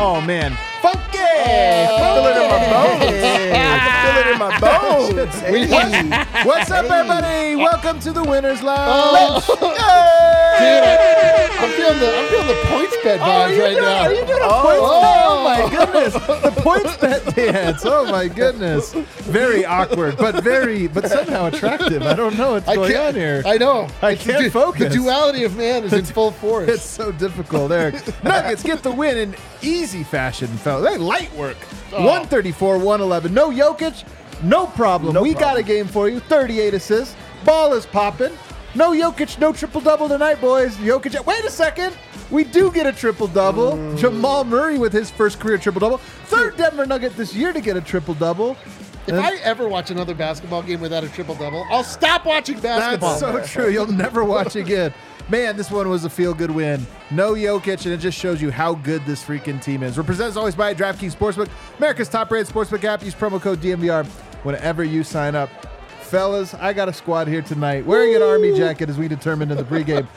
Oh man, funky. I can feel it in my bones. I can feel it in my bones. Hey. What's up, everybody? Welcome to the Winners Oh. Lounge. Dude, I'm feeling the I'm feeling the PointsBet Oh, vibes you right doing, now. Are you doing a Oh. PointsBet? Oh my goodness, the PointsBet dance. Oh my goodness, very awkward, but very, but somehow attractive. I don't know what's I going on here. I know. I It's the can't du- focus. The duality of man is in full force. It's so difficult, Eric. Nuggets get the win in easy fashion, fellas. Hey, light work. Oh. 134, 111. No Jokic, no problem. we got a game for you. 38 assists. Ball is popping. No Jokic, no triple double tonight, boys. Jokic. Wait a second. We do get a triple double. Mm. Jamal Murray with his first career triple double. Third Denver Nugget this year to get a triple double. if I ever watch another basketball game without a triple double, I'll stop watching basketball. That's so true. You'll never watch again. Man, this one was a feel good win. No Jokic, and it just shows you how good this freaking team is. We're presented as always by DraftKings Sportsbook, America's top rated sportsbook app. Use promo code DNVR whenever you sign up. Fellas, I got a squad here tonight wearing an army jacket as we determined in the pregame.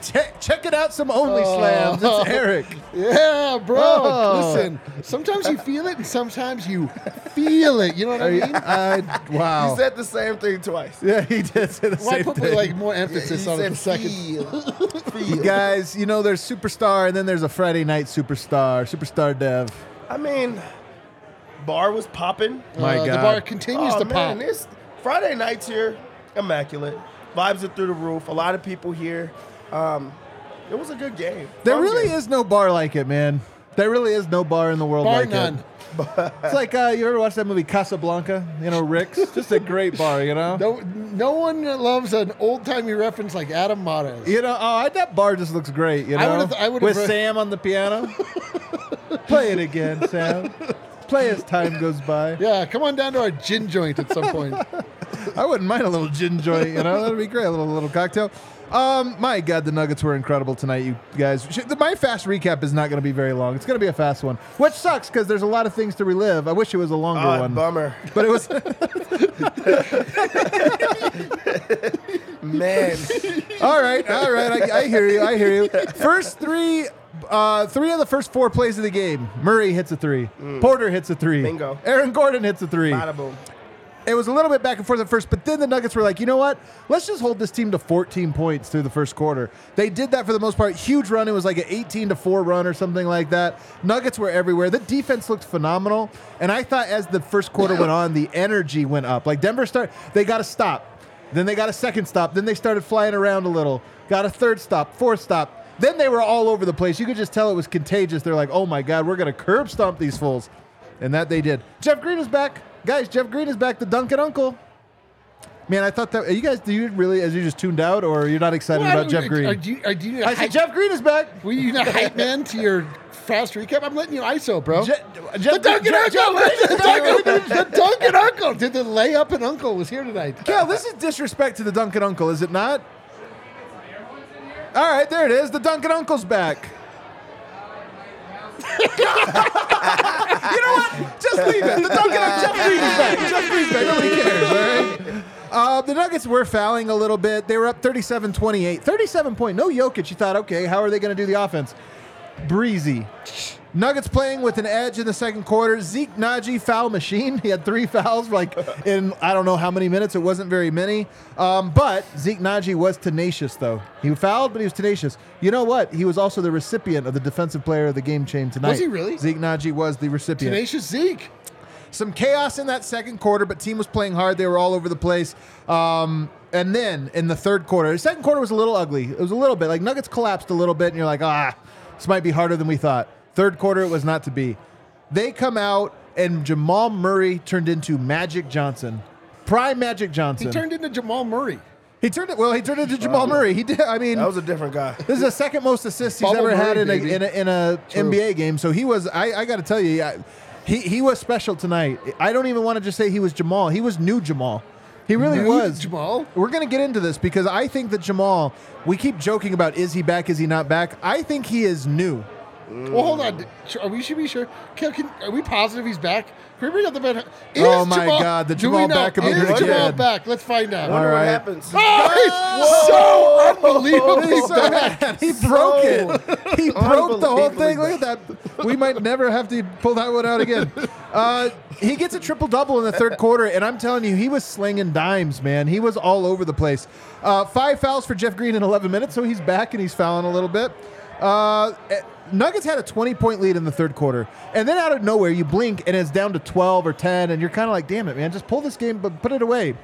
Check, check it out, some only slams. It's Eric. Yeah, bro. Oh. Listen, sometimes you feel it and sometimes you feel it. You know what I mean? I, wow. You said the same thing twice. yeah, he did say the Well, I same put thing. like more emphasis on it the second. feel. you guys, you know, there's superstar, and then there's a Friday night superstar, superstar dev. I mean, bar was popping. My Uh, God. The bar continues oh, to man, pop. This Friday nights here, immaculate. Vibes are through the roof. A lot of people here. Um, it was a good game. There Fun really game. is no bar like it, man. There really is no bar in the world Bar like none. it. It's like uh, you ever watch that movie Casablanca? You know, Rick's. Just a great bar, you know. No, no one loves an old timey reference like Adam Mares. You know, oh, that bar just looks great. You know, I would've- I would've with re- Sam on the piano. Play it again, Sam. Play as time goes by. Yeah, come on down to our gin joint at some point. I wouldn't mind a little gin joint. You know, that'd be great. A little little cocktail. Um, my God, the Nuggets were incredible tonight, you guys. My fast recap is not going to be very long. It's going to be a fast one, which sucks because there's a lot of things to relive. I wish it was a longer Oh, one, bummer. but it was. Man, all right, all right. I, I hear you. I hear you. First three, uh, three of the first four plays of the game. Murray hits a three. Porter hits a three. Mm. Bingo. Aaron Gordon hits a three. bada boom. It was a little bit back and forth at first, but then the Nuggets were like, you know what? Let's just hold this team to 14 points through the first quarter. They did that for the most part. Huge run. It was like an 18 to 4 run or something like that. Nuggets were everywhere. The defense looked phenomenal. And I thought as the first quarter went on, the energy went up. Like Denver start they got to stop. Then they got a second stop. Then they started flying around a little. Got a third stop, fourth stop. Then they were all over the place. You could just tell it was contagious. They're like, "Oh my god, we're going to curb stomp these fools." And that they did. Jeff Green is back. Guys, Jeff Green is back, the Duncan uncle. Man, I thought that you guys do you really as you just tuned out or you're not excited Well, about Jeff Green? Are you, are you I said Jeff Green is back. Were you not hype man to your fast recap? I'm letting you ISO, bro. Je- Jeff the Duncan Jeff- Uncle! Jeff- the, Duncan, the Duncan Uncle! Did the layup and uncle was here tonight. Cal, this is disrespect to the Duncan uncle, is it not? All right, there it is. The Duncan uncle's back. you know what? Just leave it. The Duncan Jeff Green is back. Jeff Green's back. Nobody cares, all right? Uh, the Nuggets were fouling a little bit. They were up 37 28. 37 point. No Jokic. You thought, okay, how are they going to do the offense? Breezy. Nuggets playing with an edge in the second quarter. Zeke Nnaji foul machine. He had three fouls, like in I don't know how many minutes. It wasn't very many. Um, but Zeke Nnaji was tenacious, though. He fouled, but he was tenacious. You know what? He was also the recipient of the defensive player of the game chain tonight. Was he really? Zeke Nnaji was the recipient. Tenacious Zeke. Some chaos in that second quarter, but team was playing hard. They were all over the place. Um, and then in the third quarter, the second quarter was a little ugly. It was a little bit like Nuggets collapsed a little bit, and you're like, ah, this might be harder than we thought. Third quarter, it was not to be. They come out, and Jamal Murray turned into Magic Johnson, prime Magic Johnson. He turned into Jamal Murray. He turned it. Well, he turned into Jamal uh, Murray. He did. I mean, That was a different guy. this is the second most assists he's Bubble ever had in a, in a, in a NBA game. So he was. I, I got to tell you, I, he he was special tonight. I don't even want to just say he was Jamal. He was new Jamal. He really Nude was Jamal? We're gonna get into this because I think that Jamal. We keep joking about is he back? Is he not back? I think he is new. Well, hold on. Are we should be sure? Can, can, are we positive he's back? Can we bring up the bed? Is Oh my God, the do Jamal back Is again. Jamal back? Let's find out. Wonder All what right. happens. Oh, he's so unbelievably He's so back. He broke it. He broke the whole thing. Look at that. We might never have to pull that one out again. Uh, he gets a triple double in the third quarter, and I'm telling you, he was slinging dimes, man. He was all over the place. Uh, five fouls for Jeff Green in 11 minutes, so he's back and he's fouling a little bit. Uh, eh, Nuggets had a 20 point lead in the third quarter, and then out of nowhere, you blink and it's down to 12 or 10, and you're kind of like, damn it, man, just pull this game, but put it away.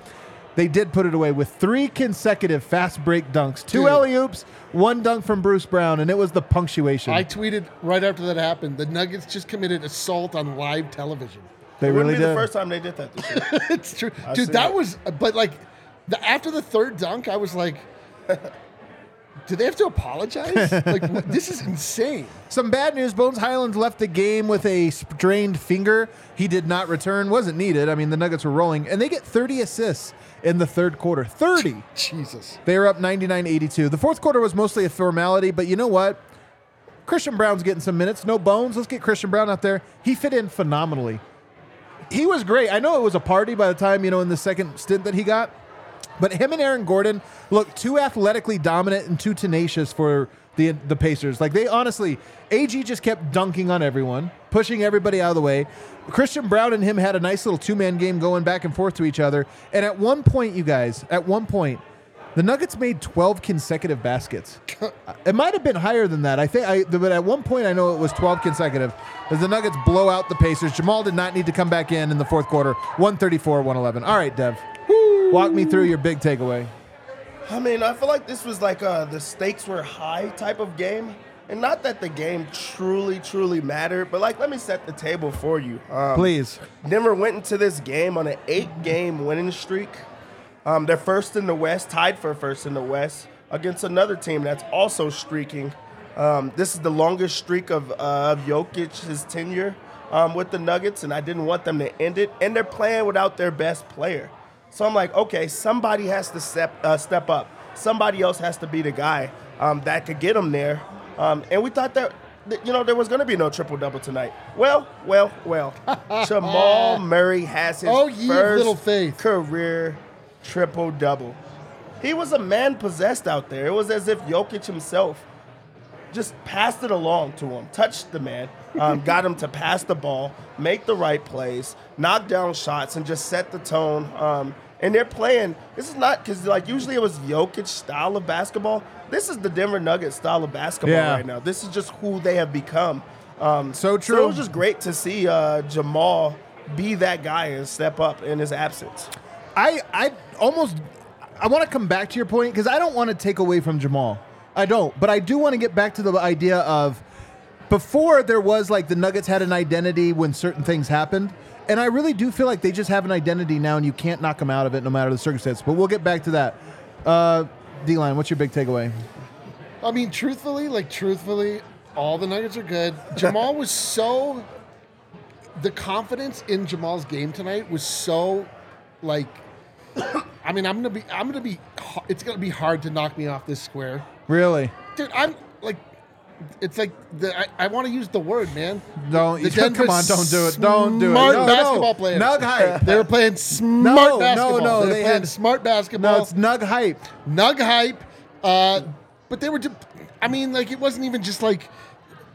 They did put it away with three consecutive fast break dunks, two Dude. alley oops, one dunk from Bruce Brown, and it was the punctuation. I tweeted right after that happened. The Nuggets just committed assault on live television. they It wouldn't really be did. the first time they did that this year. it's true, I've dude. That it. was, but like, the, after the third dunk, I was like, "Do they have to apologize? like, this is insane." Some bad news. Bones Hylands left the game with a strained finger. He did not return. Wasn't needed. I mean, the Nuggets were rolling, and they get 30 assists in the third quarter. 30. Jesus. They were up 99-82. The fourth quarter was mostly a formality, but you know what? Christian Braun's getting some minutes. No bones. Let's get Christian Braun out there. He fit in phenomenally. He was great. I know it was a party by the time, you know, in the second stint that he got. But him and Aaron Gordon look too athletically dominant and too tenacious for the the Pacers. Like they honestly, AG just kept dunking on everyone, pushing everybody out of the way. Christian Braun and him had a nice little two man game going back and forth to each other. And at one point, you guys, at one point, the Nuggets made 12 consecutive baskets. It might have been higher than that. I think I but at one point I know it was 12 consecutive. As the Nuggets blow out the Pacers, Jamal did not need to come back in in the fourth quarter. 134-111. All right, Dev. Walk me through your big takeaway. I mean, I feel like this was like uh, the stakes were high type of game. And not that the game truly, truly mattered, but like, let me set the table for you. Um, Please. Denver went into this game on an eight game winning streak. Um, they're first in the West, tied for first in the West, against another team that's also streaking. Um, this is the longest streak of, uh, of Jokic's tenure um, with the Nuggets, and I didn't want them to end it. And they're playing without their best player. So I'm like, okay, somebody has to step, uh, step up. Somebody else has to be the guy um, that could get them there. Um, and we thought that, that, you know, there was going to be no triple double tonight. Well, well, well. Jamal Murray has his Oh, ye of first little faith. career triple double. He was a man possessed out there. It was as if Jokic himself just passed it along to him, touched the man, um, got him to pass the ball, make the right plays, knock down shots, and just set the tone. Um, and they're playing. This is not because like usually it was Jokic style of basketball. This is the Denver Nuggets style of basketball Yeah. right now. This is just who they have become. Um, So So true. it was just great to see uh, Jamal be that guy and step up in his absence. I I almost I want to come back to your point because I don't want to take away from Jamal. I don't, but I do want to get back to the idea of before there was like the Nuggets had an identity when certain things happened. And I really do feel like they just have an identity now, and you can't knock them out of it no matter the circumstance. But we'll get back to that. Uh, D line, what's your big takeaway? I mean, truthfully, like truthfully, all the Nuggets are good. Jamal was so the confidence in Jamal's game tonight was so like I mean, I'm gonna be I'm gonna be it's gonna be hard to knock me off this square. Really? Dude, I'm like it's like the, I, I want to use the word, man. Don't The you come on, don't do it. Don't do it. smart No, basketball no. players. Nug hype. They were playing smart basketball. No, no, no, They they playing had- smart basketball. No, it's Nug hype. Nug hype. Uh, but they were, I mean, like it wasn't even just like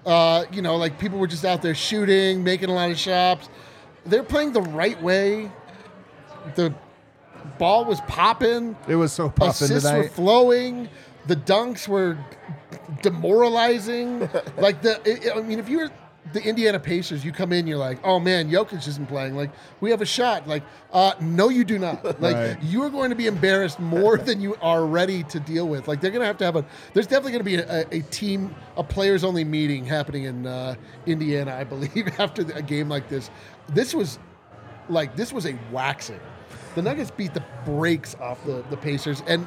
Uh, you know, like people were just out there shooting, making a lot of shots. They're playing the right way. The ball was popping. It was so popping Assists were tonight. flowing. The dunks were demoralizing. like the, it- I mean, if you're the Indiana Pacers, you come in, you're like, oh man, Jokic isn't playing. Like we have a shot. Like, uh, no, you do not. Like Right. you are going to be embarrassed more than you are ready to deal with. Like they're going to have to have a. There's definitely going to be a, a team, a players only meeting happening in uh, Indiana, I believe, after a game like this. This was like this was a waxing. The Nuggets beat the brakes off the, the Pacers, and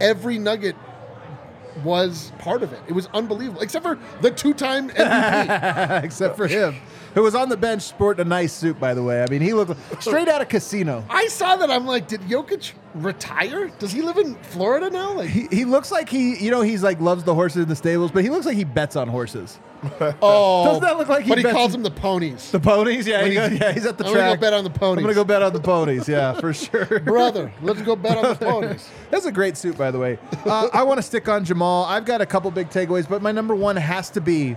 every Nugget was part of it. It was unbelievable, except for the two-time MVP. Except for him, who was on the bench sporting a nice suit, by the way. I mean, he looked straight out of casino. I saw that. I'm like, did Jokic retire? Does he live in Florida now? Like, He, he looks like he, you know, he's like loves the horses in the stables, but he looks like he bets on horses. oh, Doesn't that look like he But he bets- calls them the ponies. The ponies, yeah, When he he's- goes- yeah, he's at the I'm gonna track. go bet on the ponies. I'm gonna go bet on the ponies, yeah, for sure. Brother, let's go bet on the ponies. That's a great suit, by the way. Uh, I want to stick on Jamal. I've got a couple big takeaways, but my number one has to be,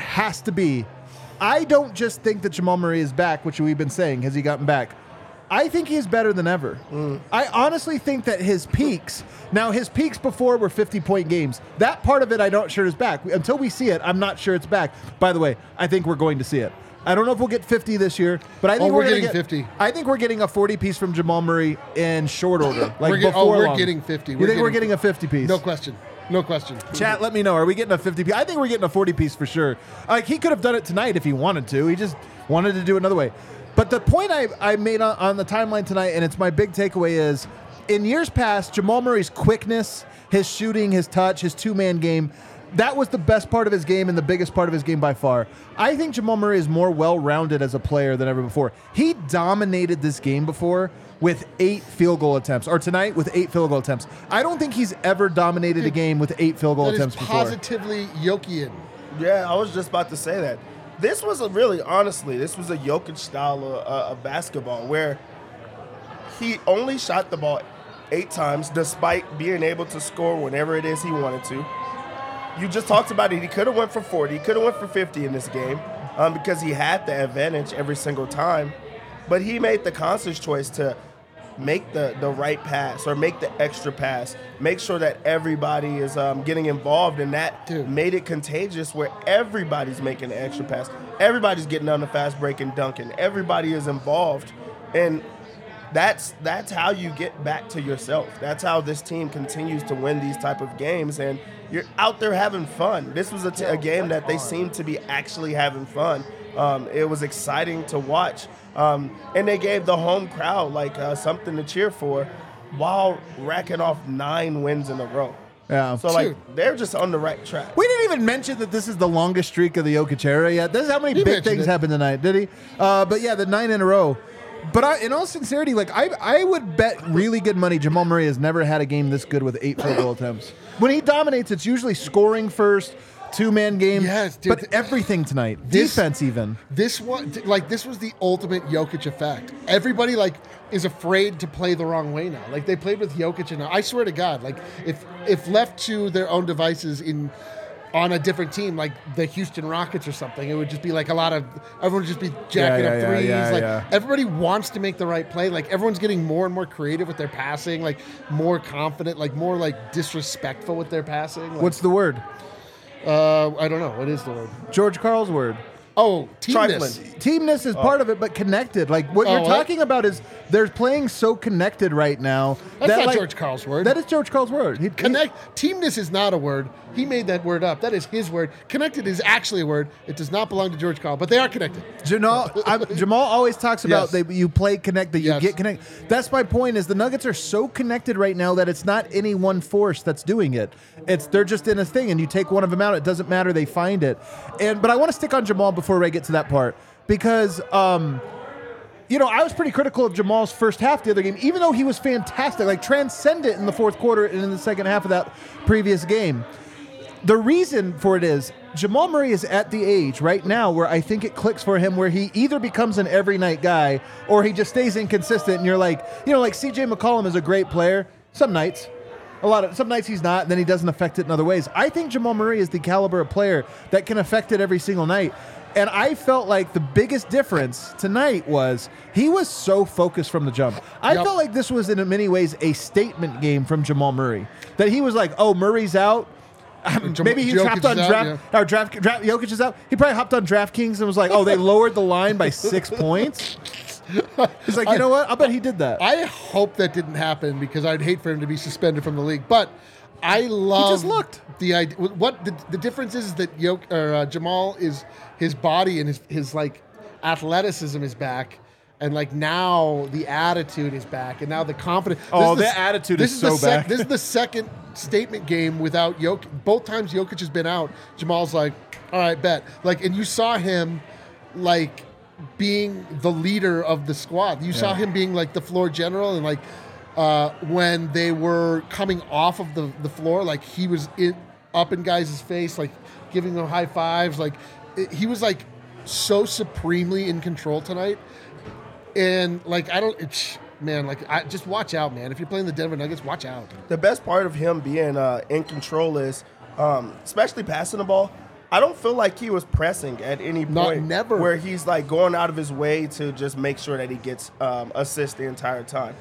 has to be, I don't just think that Jamal Murray is back, which we've been saying. Has he gotten back? I think he is better than ever. Mm. I honestly think that his peaks, now his peaks before were 50 point games. That part of it I don't sure is back. Until we see it, I'm not sure it's back. By the way, I think we're going to see it. I don't know if we'll get 50 this year, but I oh, think Oh, we're gonna getting get- 50. I think we're getting a 40 piece from Jamal Murray in short order. Like We're get- oh, before we're long. getting 50. You We're think we're getting- getting a 50 piece? No question. No question. Chat, let me know. Are we getting a 50 piece? I think we're getting a 40 piece for sure. Like he could have done it tonight if he wanted to. He just wanted to do it another way. But the point I, I made on, on the timeline tonight, and it's my big takeaway, is in years past, Jamal Murray's quickness, his shooting, his touch, his two man game, that was the best part of his game and the biggest part of his game by far. I think Jamal Murray is more well rounded as a player than ever before. He dominated this game before with eight field goal attempts, or tonight with eight field goal attempts. I don't think he's ever dominated a game with eight field goal That is attempts before. positively Jokian. Yeah, I was just about to say that. This was a really, honestly, this was a Jokic style of, uh, of basketball where he only shot the ball eight times despite being able to score whenever it is he wanted to. You just talked about it. He could have went for 40. He could have went for 50 in this game um, because he had the advantage every single time. But he made the conscious choice to make the, the right pass or make the extra pass. Make sure that everybody is um, getting involved, and that Dude. made it contagious where everybody's making the extra pass. Everybody's getting on the fast break and dunking. Everybody is involved, and that's that's how you get back to yourself. That's how this team continues to win these type of games, and you're out there having fun. This was a, t- a game that they seemed to be actually having fun. Um, it was exciting to watch, um, and they gave the home crowd like uh, something to cheer for, while racking off nine wins in a row. Yeah. So like Dude. they're just on the right track. We didn't even mention that this is the longest streak of the Jokic era yet. This is how many He big things it. happened tonight, did he? Uh, but yeah, the nine in a row. But I, in all sincerity, like I, I would bet really good money Jamal Murray has never had a game this good with eight field goal attempts. When he dominates, it's usually scoring first, two man game. Yes, dude. but everything tonight, This- defense even. This one, like this was the ultimate Jokic effect. Everybody like is afraid to play the wrong way now. Like they played with Jokic, and I swear to God, like if if left to their own devices in on a different team, like the Houston Rockets or something, it would just be like a lot of everyone would just be jacking Yeah, up yeah, threes. yeah, like everybody wants to make the right play. Like everyone's getting more and more creative with their passing, like more confident, like more like disrespectful with their passing. Like, What's the word? Uh, I don't know what is the word? George Karl's word. Oh, Trifling. teamness. Teamness is oh. part of it, but connected. Like what Oh, you're what? talking about is they're playing so connected right now. That's that, not like- George Karl's word. That is George Karl's word. He, he- Connect teamness is not a word. He made that word up. That is his word. Connected is actually a word. It does not belong to George Karl, but they are connected. Jamal, I'm, Jamal always talks about Yes. that you play connected, you Yes. get connected. That's my point. Is the Nuggets are so connected right now that it's not any one force that's doing it. It's they're just in a thing, and you take one of them out, it doesn't matter. They find it. And but I want to stick on Jamal before I get to that part because. um you know, I was pretty critical of Jamal's first half the other game, even though he was fantastic, like transcendent in the fourth quarter and in the second half of that previous game. The reason for it is Jamal Murray is at the age right now where I think it clicks for him where he either becomes an every night guy or he just stays inconsistent and you're like, you know, like CJ McCollum is a great player some nights. A lot of some nights he's not, and then he doesn't affect it in other ways. I think Jamal Murray is the caliber of player that can affect it every single night. And I felt like the biggest difference tonight was he was so focused from the jump. I Yep. felt like this was in many ways a statement game from Jamal Murray. That he was like, "Oh, Murray's out." Jam- Maybe he Jokic hopped on out, draft or draft, draft. Jokic is out. He probably hopped on DraftKings and was like, "Oh, they lowered the line by six points." He's like, "You know what? I bet he did that." I hope that didn't happen because I'd hate for him to be suspended from the league. But I love looked. the idea. What the, the difference is that Yok, or, uh, Jamal is his body and his his like athleticism is back. And like now, the attitude is back, and now the confidence. Oh, the attitude this is the so back. This is the second statement game without Jokic. Both times Jokic has been out, Jamal's like, "All right, bet." Like, and you saw him, like, being the leader of the squad. You saw him being like the floor general, and like uh, when they were coming off of the the floor, like he was in up in guys' face, like giving them high fives. Like it, he was like so supremely in control tonight, and like I don't. It's, Man, like I just watch out, man. If you're playing the Denver Nuggets, watch out. The best part of him being uh, in control is, um, especially passing the ball. I don't feel like he was pressing at any Not- point. never. Where he's like going out of his way to just make sure that he gets um, assists the entire time.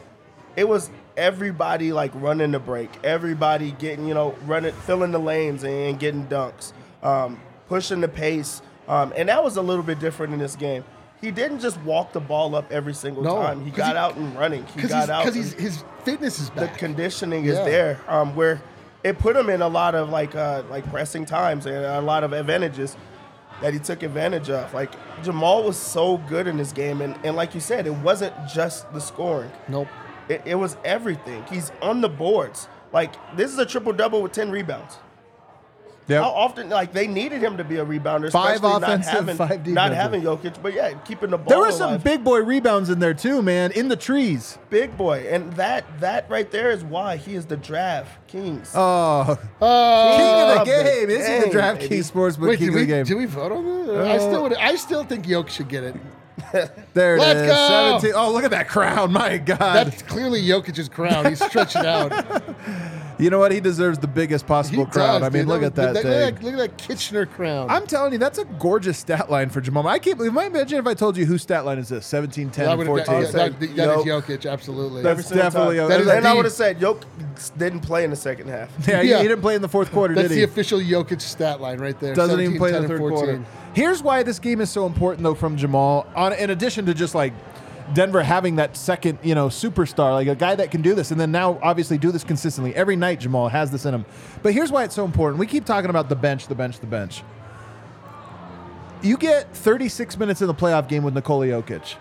It was everybody like running the break, everybody getting you know running, filling the lanes and getting dunks, um, pushing the pace, um, and that was a little bit different in this game. He didn't just walk the ball up every single No, time. He got he- out and running. He Because got out. 'cause and- he's his fitness is the back. conditioning is Yeah. there, um, where it put him in a lot of like uh, like pressing times and a lot of advantages that he took advantage of. Like Jamal was so good in this game, and, and like you said, it wasn't just the scoring. nope. It, it was everything. He's on the boards. Like this is a triple double with ten rebounds. Yep. How often like they needed him to be a rebounder, Five especially not offensive, having five not defensive. having Jokic, but yeah, keeping the ball. There were some alive. big boy rebounds in there too, man, in the trees. big boy, and that that right there is why he is the draft kings. Oh, Uh, king of the of the game! Is he the draft DraftKings baby. Sportsbook wait, king did of we, the game? did we vote on that? I still would, I still think Yoke should get it. there it Let's is. go! 17. Oh, look at that crown! My God! That's clearly Jokic's crown. He's stretched it out. you know what? He deserves the biggest He possible crown. does, I mean, dude. look at that look, thing. Look at, look at that Kitchener crown. I'm telling you, that's a gorgeous stat line for Jamal. I can't believe. Can you imagine if I told you whose stat line is this? 17, 10, that and would 14. have, that, that, that is Yoke. Jokic, absolutely. That's Every definitely time. a- That is and I would have said Yoke didn't play in the second half. yeah, he- Yeah. he didn't play in the fourth quarter, That's the official Jokic stat line right there. Doesn't even play in the and third quarter. Here's why this game is so important, though, from Jamal. On in addition to just like Denver having that second, you know, superstar, like a guy that can do this, and then now obviously do this consistently every night. Jamal has this in him. But here's why it's so important. We keep talking about the bench, the bench, the bench. You get 36 minutes in the playoff game with Nikola Jokic.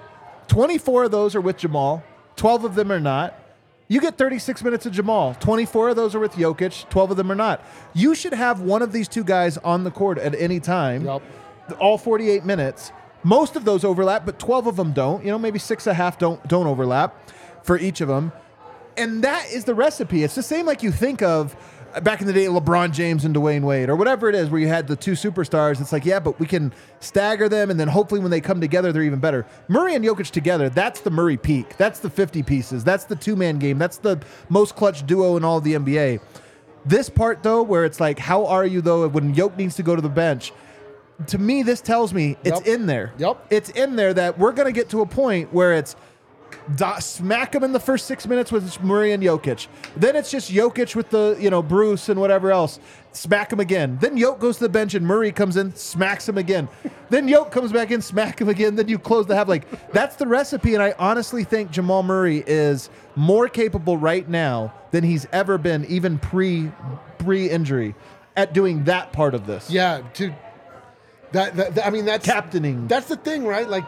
24 of those are with Jamal. 12 of them are not. You get 36 minutes of Jamal. 24 of those are with Jokic. 12 of them are not. You should have one of these two guys on the court at any time. Yup. All 48 minutes. Most of those overlap, but 12 of them don't. You know, maybe six and a half don't don't overlap for each of them. And that is the recipe. It's the same like you think of back in the day, LeBron James and Dwyane Wade, or whatever it is, where you had the two superstars. It's like, yeah, but we can stagger them, and then hopefully when they come together, they're even better. Murray and Jokic together, that's the Murray peak. That's the 50 pieces. That's the two man game. That's the most clutch duo in all of the NBA. This part, though, where it's like, how are you, though, when Yoke needs to go to the bench? To me, this tells me it's Yep. in there. Yep. It's in there that we're going to get to a point where it's do- smack him in the first six minutes with Murray and Jokic. Then it's just Jokic with the you know Bruce and whatever else. Smack him again. Then Jokic goes to the bench and Murray comes in, smacks him again. then Jokic comes back in, smack him again. Then you close the half. Like that's the recipe. And I honestly think Jamal Murray is more capable right now than he's ever been, even pre pre injury, at doing that part of this. Yeah, dude. That, that, that- I mean, that's Captaining. That's the thing, right? Like,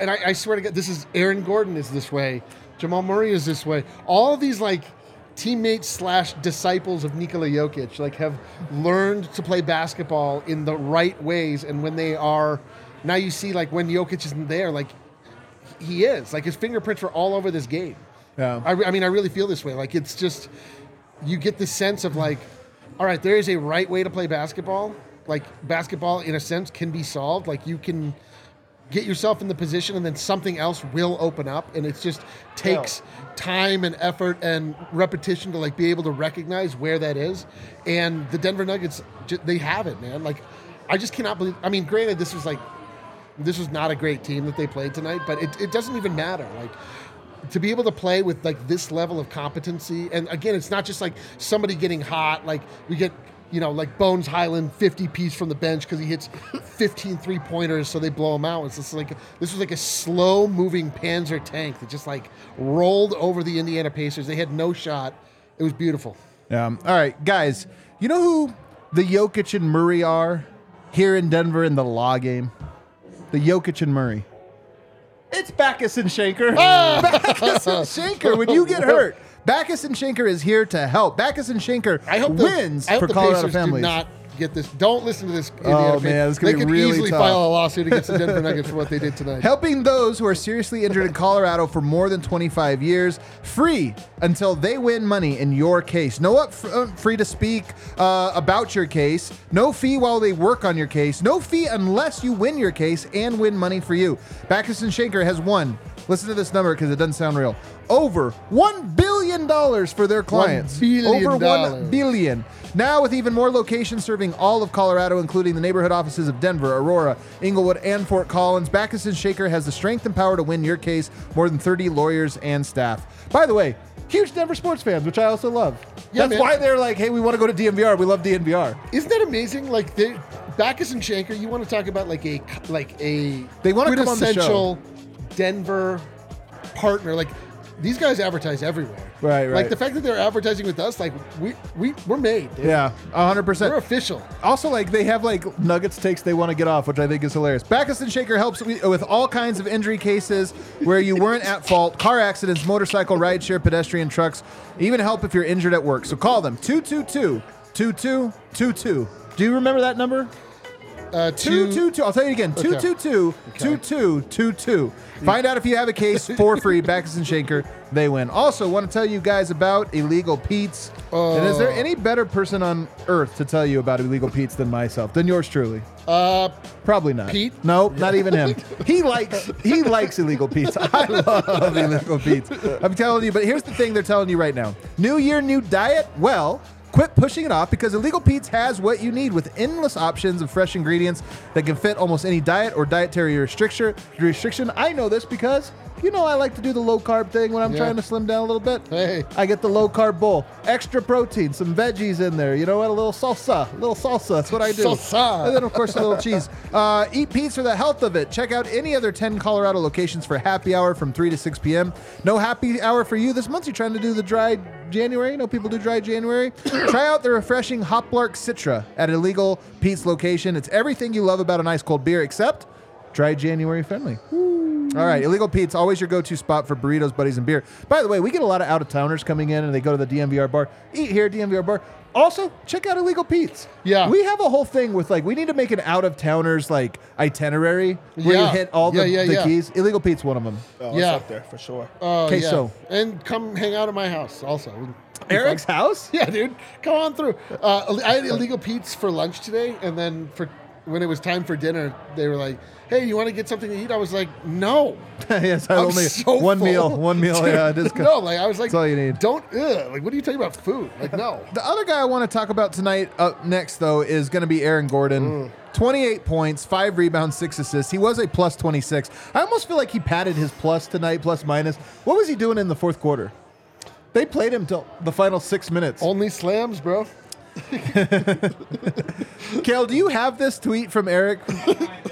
and I, I swear to God, this is Aaron Gordon is this way, Jamal Murray is this way. All these like teammates slash disciples of Nikola Jokic like have learned to play basketball in the right ways, and when they are, now you see like when Jokic isn't there, like he is like his fingerprints were all over this game. Yeah. I, I mean, I really feel this way. Like it's just you get the sense of like, all right, there is a right way to play basketball. Like basketball, in a sense, can be solved. Like you can get yourself in the position, and then something else will open up, and it just takes time and effort and repetition to like be able to recognize where that is. And the Denver Nuggets, they have it, man. Like, I just cannot believe. I mean, granted, this was like this was not a great team that they played tonight, but it, it doesn't even matter. Like to be able to play with like this level of competency, and again, it's not just like somebody getting hot. Like we get, you know, like Bones Hyland 50 piece from the bench because he hits 15 three pointers, so they blow him out. It's just like this was like a slow moving Panzer tank that just like rolled over the Indiana Pacers. They had no shot. It was beautiful. Um, all right, guys. You know who the Jokic and Murray are here in Denver in the law game? The Jokic and Murray. It's Backus and Shanker. Backus and Shanker. When you get hurt, Backus and Shanker is here to help. Backus and Shanker I hope the, wins I hope for the Colorado Pacers families. do not get this. Don't listen to this. Oh, Indiana fan. man, it's gonna they be could really easily tough. file a lawsuit against the Denver Nuggets for what they did tonight. helping those who are seriously injured in Colorado for more than 25 years, free until they win money in your case. No up uh, free to speak uh, about your case. No fee while they work on your case. No fee unless you win your case and win money for you. Backus and Shanker has won. Listen to this number because it doesn't sound real. Over one billion dollars for their clients. billion Over one dollars. billion. Now, with even more locations serving all of Colorado, including the neighborhood offices of Denver, Aurora, Englewood, and Fort Collins, Backus and Shanker has the strength and power to win your case. More than 30 lawyers and staff. By the way, huge Denver sports fans, which I also love. Yeah, That's man. why they're like, hey, we want to go to DNVR. We love DNVR. Isn't that amazing? Like they, Backus and Shanker, you want to talk about like a like a They wanna come on the quintessential Denver partner. Like these guys advertise everywhere. Right, right. Like the fact that they're advertising with us, like we we we're made. Dude. Yeah, 100%. we're official. Also, like they have like Nuggets takes they want to get off, which I think is hilarious. Backus and Shanker helps with all kinds of injury cases where you weren't at fault, car accidents, motorcycle, rideshare, pedestrian, trucks, even help if you're injured at work. So call them 222 2222. Do you remember that number? Uh, two, 222. I'll tell you again 222 2222. Find out if you have a case for free. Backus and Shanker, they win. Also, want to tell you guys about Illegal Pete's. and is there any better person on earth to tell you about Illegal Pete's than myself, than yours truly? Uh, Probably not. Pete? No, not even him. He likes he likes illegal Pete's. I love illegal Pete's. I'm telling you, but here's the thing they're telling you right now. New year, new diet? Well, quit pushing it off because Illegal Pete's has what you need with endless options of fresh ingredients that can fit almost any diet or dietary restriction. Restriction. I know this because you know I like to do the low carb thing when I'm Yeah. trying to slim down a little bit. Hey. I get the low carb bowl, extra protein, some veggies in there. You know what? A little salsa, a little salsa. That's what I do. Salsa. And then, of course, a little cheese. Uh, eat Pete's for the health of it. Check out any other 10 Colorado locations for happy hour from 3 to 6 p.m. No happy hour for you this month. You're trying to do the dry January. You know people do dry January. Try out the refreshing Hoplark Citra at Illegal Pete's location. It's everything you love about an ice cold beer, except dry January friendly. All right, Illegal Pete's always your go-to spot for burritos, buddies, and beer. By the way, we get a lot of out-of-towners coming in, and they go to the DNVR bar, eat here, DNVR bar. Also, check out Illegal Pete's. Yeah. we have a whole thing with like we need to make an out-of-towners like itinerary where you hit all the, Yeah, yeah, the yeah. Illegal Illegal Pete's one of them. Oh, Yeah. it's up there for sure. Oh, Okay, yeah. so- and come hang out at my house also. Eric's house. Yeah, dude, come on through. Uh, I had illegal Pete's for lunch today, and then for when it was time for dinner, they were like, "Hey, you want to get something to eat?" I was like, "No." yes, I I'm only so one full. meal, one meal. Dude, yeah, is. no, like I was like, That's all you need. Don't ugh, like. What are you talking about food? Like no. The other guy I want to talk about tonight up next, though, is going to be Aaron Gordon. Mm. 28 points, five rebounds, six assists. He was a plus 26. I almost feel like he padded his plus tonight, plus minus. What was he doing in the fourth quarter? They played him till the final six minutes. Only slams, bro. Kale, do you have this tweet from Eric?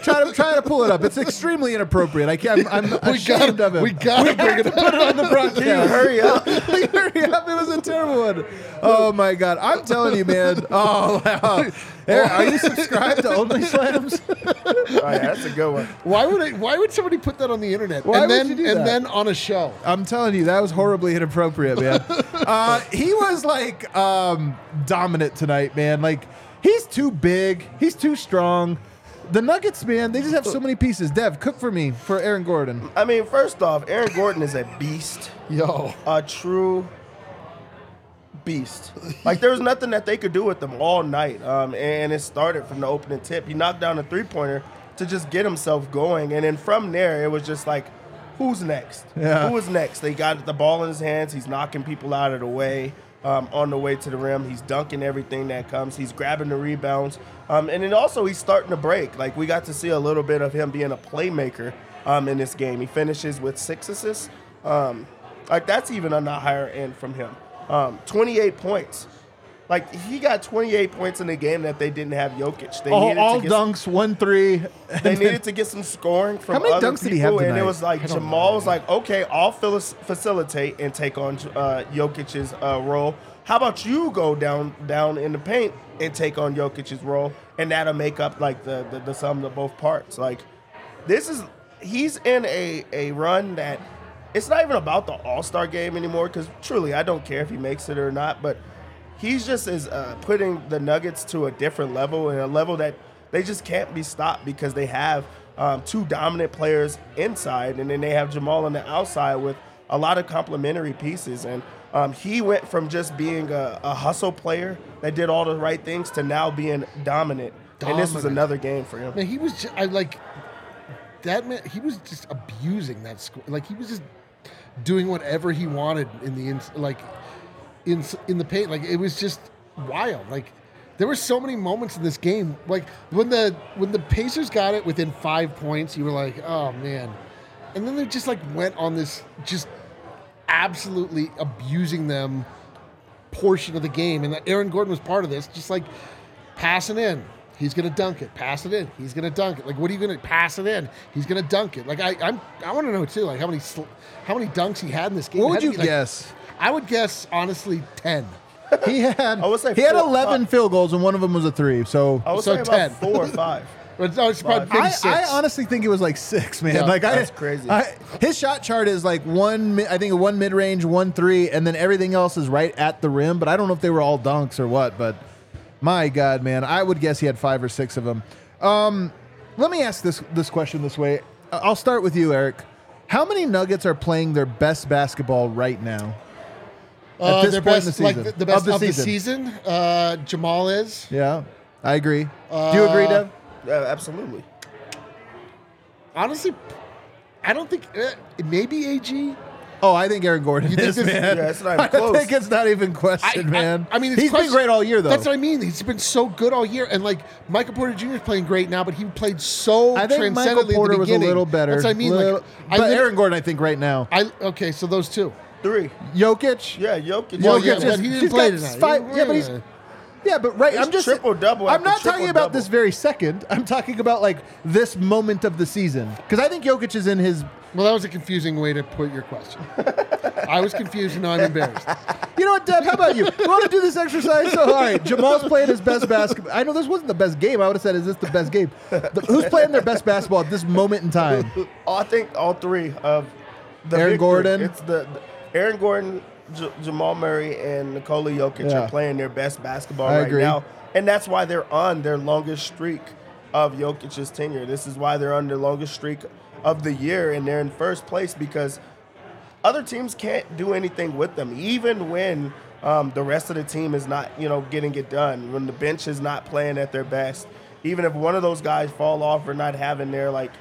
try to try to pull it up. It's extremely inappropriate. I can't. I'm, I'm We ashamed gotta, of him. we gotta bring it up. put it on the broadcast. Hurry up. Hurry up! It was a terrible one. Oh my god! I'm telling you, man. Oh, wow. Eric, are you subscribed to Only Slams? Oh, yeah, that's a good one. Why would I, Why would somebody put that on the internet Why and would then you do and that? then on a show? I'm telling you, that was horribly inappropriate, man. uh, he was like um, dominant tonight, man. Like he's too big, he's too strong. The Nuggets, man, they just have so many pieces. Dev, cook for me for Aaron Gordon. I mean, first off, Aaron Gordon is a beast, Yo, a true beast. Like there was nothing that they could do with him all night, um, and it started from the opening tip. He knocked down a three pointer to just get himself going. And then from there, it was just like, who's next? Yeah. Who is next? They got the ball in his hands. He's knocking people out of the way. Um, on the way to the rim, he's dunking everything that comes. He's grabbing the rebounds, um, and then also he's starting to break. Like we got to see a little bit of him being a playmaker um, in this game. He finishes with six assists. Um, like that's even on the higher end from him. Um, 28 points. Like he got 28 points in the game that they didn't have Jokic. They all, needed all to get dunks, one three. they needed to get some scoring from How many other dunks people, did he have tonight? and it was like Jamal was like, "Okay, I'll facilitate and take on uh, Jokic's uh, role. How about you go down down in the paint and take on Jokic's role, and that'll make up like the the, the sum of both parts. Like this is he's in a a run that it's not even about the All Star game anymore because truly I don't care if he makes it or not, but he's just is uh, putting the Nuggets to a different level and a level that they just can't be stopped because they have um, two dominant players inside and then they have Jamal on the outside with a lot of complementary pieces and. Um, he went from just being a, a hustle player that did all the right things to now being dominant. And this was another game for him. Man, he was just, I like that man. He was just abusing that score. Like he was just doing whatever he wanted in the ins- like in in the paint. Like it was just wild. Like there were so many moments in this game. Like when the when the Pacers got it within five points, you were like, oh man. And then they just like went on this just absolutely abusing them portion of the game, and Aaron Gordon was part of this. Just like passing in, he's gonna dunk it. Pass it in, he's gonna dunk it. Like, what are you gonna pass it in? He's gonna dunk it. Like, I, I'm, I want to know too, like how many, sl- how many dunks he had in this game. What would you be, like- guess? I would guess honestly ten. He had I would say he had four- 11 five. field goals and one of them was a three. So I would So say 10. about four or five. But no, it's probably maybe I, six. I honestly think it was like six, man. Yeah, like I, that's crazy. I, his shot chart is like one. I think one mid range, one three, and then everything else is right at the rim. But I don't know if they were all dunks or what. But my God, man, I would guess he had five or six of them. Um, let me ask this this question this way. I- I'll start with you, Eric. How many Nuggets are playing their best basketball right now? uh, at this their point in best, the like the, the best Of the of the season. season. Uh, Jamal is. Yeah, I agree. Do you agree, Dev? Yeah, absolutely. Honestly, I don't think uh, maybe AG. Oh, I think Aaron Gordon You think is, this- man. Yeah, it's not even I think it's not even questioned, man. I, mean, it's he's been great all year, though. That's what I mean. He's been so good all year, and like Michael Porter Jr. is playing great now, but he played so. I think Michael transcendently at Porter the was a beginning. little better. That's what I mean. Little- like, I but lit- Aaron Gordon, I think right now. I okay, so those two. Three. Jokic, Yeah, Jokic. Well, Jokic oh, yeah, just- but he didn't he's play got tonight. five- He- yeah, but he's yeah, but right. It's I'm just triple-double I'm not talking about triple-double. this very second. I'm talking about like this moment of the season because I think Jokic is in his. Well, that was a confusing way to put your question. I was confused, and now I'm embarrassed. You know what, Deb? How about you? You want to do this exercise? So, all right, Jamal's playing his best basketball. I know this wasn't the best game. I would have said, "Is this the best game?" The- who's playing their best basketball at this moment in time? I think all three of the Aaron big three. Gordon? It's the, the Aaron Gordon, J- Jamal Murray, and Nikola Jokic Yeah. are playing their best basketball I right agree. now, and that's why they're on their longest streak of Jokic's tenure. This is why they're on their longest streak of the year, and they're in first place because other teams can't do anything with them, even when um, the rest of the team is not, you know, getting it done. When the bench is not playing at their best, even if one of those guys fall off or not having their like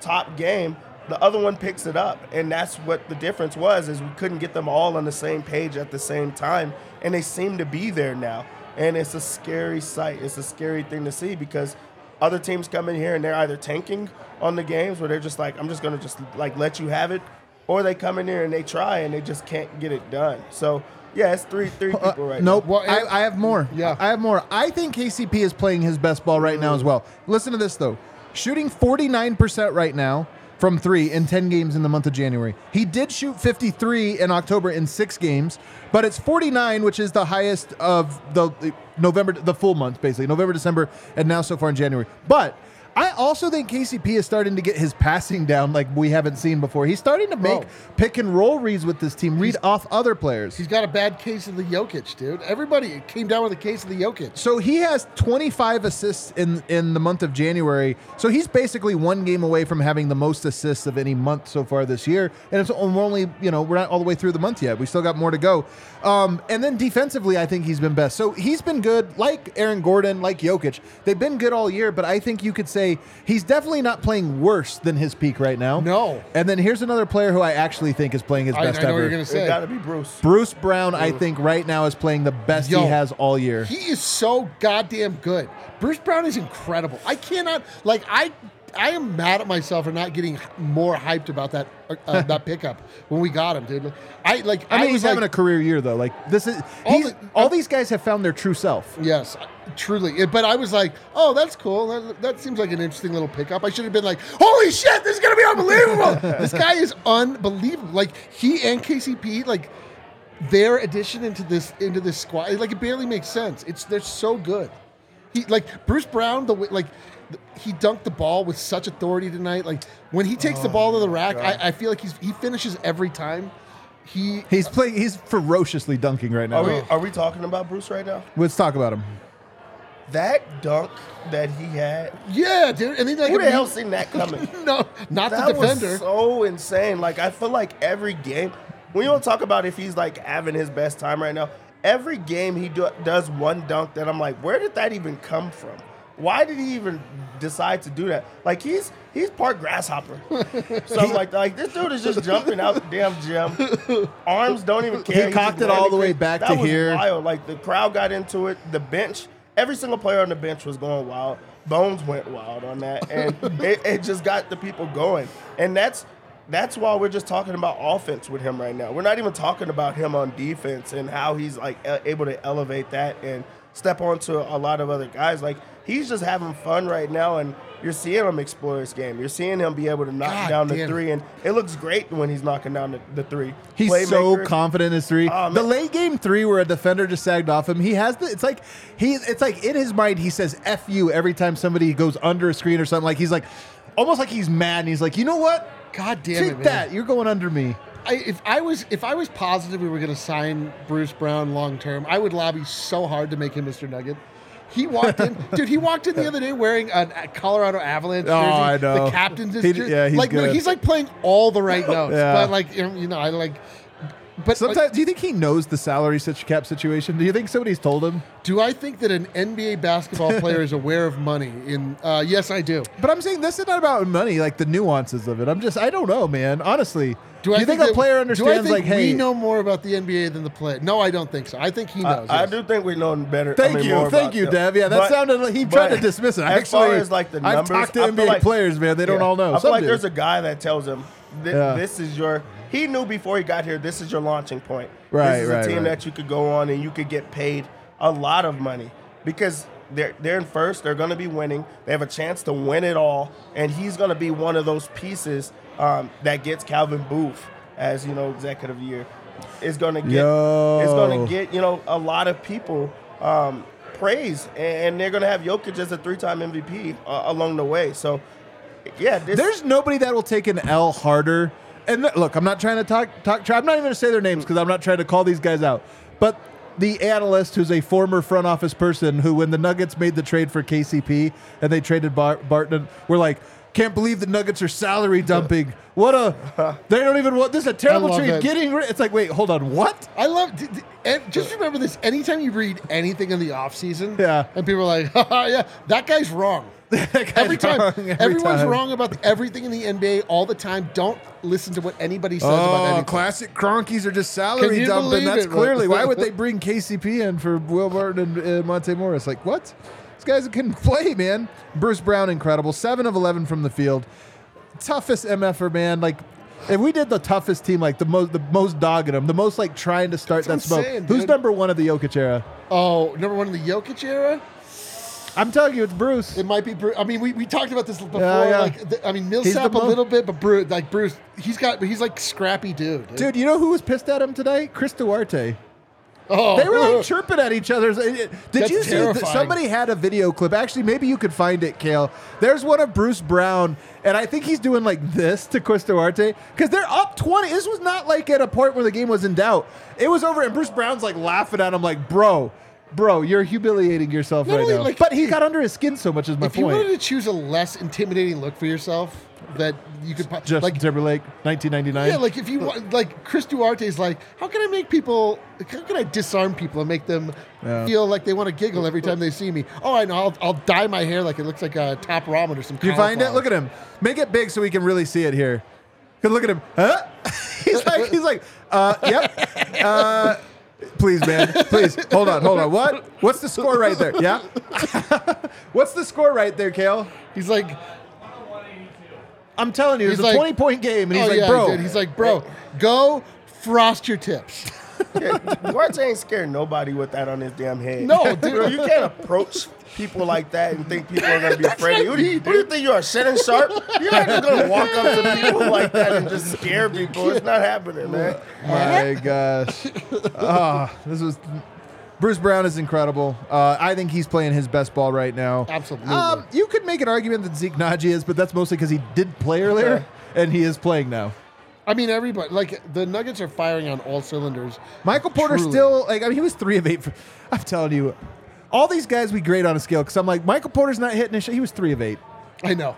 top game, the other one picks it up, and that's what the difference was. Is we couldn't get them all on the same page at the same time, and they seem to be there now. And it's a scary sight. It's a scary thing to see because other teams come in here and they're either tanking on the games where they're just like, I'm just gonna just like let you have it, or they come in here and they try and they just can't get it done. So yeah, it's three three Uh, people right nope. now. Well, I, I have more. Yeah. I have more. I think KCP is playing his best ball right now as well. Listen to this though. Shooting 49% right now from 3 in 10 games in the month of January. He did shoot 53 in October in 6 games, but it's 49 which is the highest of the the November the full month basically. November, December and now so far in January. But I also think KCP is starting to get his passing down like we haven't seen before. He's starting to make Bro. pick and roll reads with this team, read off other players. He's got a bad case of the Jokic, dude. Everybody came down with a case of the Jokic. So he has 25 assists in in the month of January. So he's basically one game away from having the most assists of any month so far this year. And it's we're only you know we're not all the way through the month yet. We still got more to go. Um, and then defensively, I think he's been best. So he's been good, like Aaron Gordon, like Jokic. They've been good all year. But I think you could say say he's definitely not playing worse than his peak right now. No. And then here's another player who I actually think is playing his I, best I know ever. what you're gonna It say. got to be Bruce. Bruce Brown, I think right now is playing the best Yo, he has all year. He is so goddamn good. Bruce Brown is incredible. I cannot like I. I am mad at myself for not getting more hyped about that uh, uh that pickup when we got him, dude. I like. I mean, he's was having a career year though. Like this is All he's, the- all uh, these guys have found their true self. Yes, uh, truly. But I was like, oh, that's cool. That, that seems like an interesting little pickup. I should have been like, holy shit, this is gonna be unbelievable. this guy is unbelievable. Like he and KCP, like their addition into this into this squad, like it barely makes sense. It's they're so good. He like Bruce Brown, the way like he dunked the ball with such authority tonight. Like when he takes the oh ball to the rack, I, I feel like he's he finishes every time. He He's playing. He's ferociously dunking right now. Are we are we talking about Bruce right now? Let's talk about him. That dunk that he had. yeah, dude. And then like Who the hell seen that coming? no, not That the defender. was so insane. Like I feel like every game, when you don't talk about if he's like having his best time right now, every game he do, does one dunk that I'm like, where did that even come from? Why did he even decide to do that? Like he's he's part grasshopper. so I'm like, like this dude is just jumping out the damn gym. Arms don't even care. He cocked it all the way back that to was here. Wild. Like the crowd got into it. The bench, every single player on the bench was going wild. Bones went wild on that, and it, it just got the people going. And that's that's why we're just talking about offense with him right now. We're not even talking about him on defense and how he's like able to elevate that and step onto a lot of other guys. Like he's just having fun right now, and you're seeing him explore his game. You're seeing him be able to knock God down the three, and it looks great when he's knocking down the, the three. He's so confident in his three. Oh, the late game three where a defender just sagged off him. He has the. It's like he. It's like in his mind he says "f you" every time somebody goes under a screen or something. Like he's like, almost like he's mad. and He's like, you know what? God damn Take it, man. that. You're going under me. I, if I was if I was positive we were going to sign Bruce Brown long term, I would lobby so hard to make him Mr. Nugget. He walked in, dude. He walked in the other day wearing a Colorado Avalanche oh, jersey. Oh, I know. The captain's He- jersey. yeah, he's like no, good. he's like playing all the right notes. Yeah. But like you know, I like. But Sometimes, do you think he knows the salary such cap situation? Do you think somebody's told him? do I think that an NBA basketball player is aware of money? In uh, yes, I do. But I'm saying this is not about money, like the nuances of it. I'm just, I don't know, man. Honestly, Do I you think, that- a player do I understands, think like, hey, we know more about the NBA than the player? No, I don't think so. I think he knows. I, I do think we know better. Thank I mean, you, more thank about you, them. Dev. Yeah, that But- sounded like he tried to dismiss it. As Actually, far as like the I've talked to I NBA like- players, man. They don't all know. I feel Some like do. there's a guy that tells him, "Thi- Yeah. "This is your." He knew before he got here. This is your launching point. Right, This is right, a team right. that you could go on and you could get paid a lot of money because they're they're in first. They're going to be winning. They have a chance to win it all, and he's going to be one of those pieces um, that gets Calvin Booth as you know executive year. Is going to get. Yo. Is going to get you know a lot of people. Um, praise and they're going to have Jokic as a three-time MVP uh, along the way. So, yeah, this, There's nobody that will take an L harder. And th- look, I'm not trying to talk talk. I'm not even going to say their names because I'm not trying to call these guys out. But the analyst, who's a former front office person, who when the Nuggets made the trade for KCP and they traded Bar- Barton, we're like, can't believe the Nuggets are salary dumping. What a! They don't even want this. Is a terrible trade. that. Getting rid. It's like, wait, hold on, what? I love. d- d- and just remember this: anytime you read anything in the offseason, Yeah. and people are like, "Yeah, that guy's wrong." Every time, wrong every everyone's time. wrong about everything in the NBA all the time. Don't listen to what anybody says about Oh, anything. classic Kroenkes are just salary dumping. That's it? clearly why would they bring KCP in for Will Barton and uh, Monte Morris? Like what? These guys can play, man. Bruce Brown, incredible. Seven of eleven from the field. Toughest MFer, man. Like. If we did the toughest team, like the most, the most dogging them, the most like trying to start That's that smoke. saying, Who's number one of the Jokic era? Oh, number one in the Jokic era. I'm telling you, it's Bruce. It might be. Bruce. I mean, we, we talked about this before. Yeah, yeah. Like, th- I mean, Millsap a mo- little bit, but Bruce, like Bruce, he's got. He's like scrappy dude. dude. Dude, you know who was pissed at him today? Chris Duarte. oh, They were like chirping at each other. Did That's you see? That terrifying. somebody had a video clip. Actually, maybe you could find it, Kale. There's one of Bruce Brown, and I think he's doing like this to Chris Duarte because they're up 20. This was not like at a point where the game was in doubt. It was over, and Bruce Brown's like laughing at him, like, bro. Bro, you're humiliating yourself Not right only, now. like, but he got under his skin so much. Is my if you point. wanted to choose a less intimidating look for yourself, that you could po- Justin like Timberlake, 1999. yeah, like if you want, like Chris Duarte's like, how can I make people? How can I disarm people and make them Yeah. feel like they want to giggle every time they see me? Oh, I know. I'll, I'll dye my hair like it looks like a top ramen or some. You find it? Look at him. Make it big so we can really see it here. Cause look at him. Huh? he's like, he's like, uh, yep. Uh, please, man. Please. Hold on, hold on. What? What's the score right there? Yeah. What's the score right there, Kale? He's like, I'm telling you, He's it's a like- 20 point game, and he's oh like, yeah, bro. dude. He's like, bro, go frost your tips. Duarte ain't scared nobody with that on his damn head. No, dude. you can't approach people like that and think people are gonna be afraid of you. Who do you, who do you think you are, Shannon Sharpe? You're not just gonna walk up to people like that and just scare people. It's not happening, man. My gosh. Ah, this was. Bruce Brown is incredible. Uh, I think he's playing his best ball right now. Absolutely. Um, you could make an argument that Zeke Nnaji is, but that's mostly because he did play earlier and he is playing now. I mean, everybody like the Nuggets are firing on all cylinders. Michael Porter Truly. still like I mean he was three of eight. For, I'm telling you, all these guys we grade on a scale because I'm like Michael Porter's not hitting his shot. He was three of eight. I know.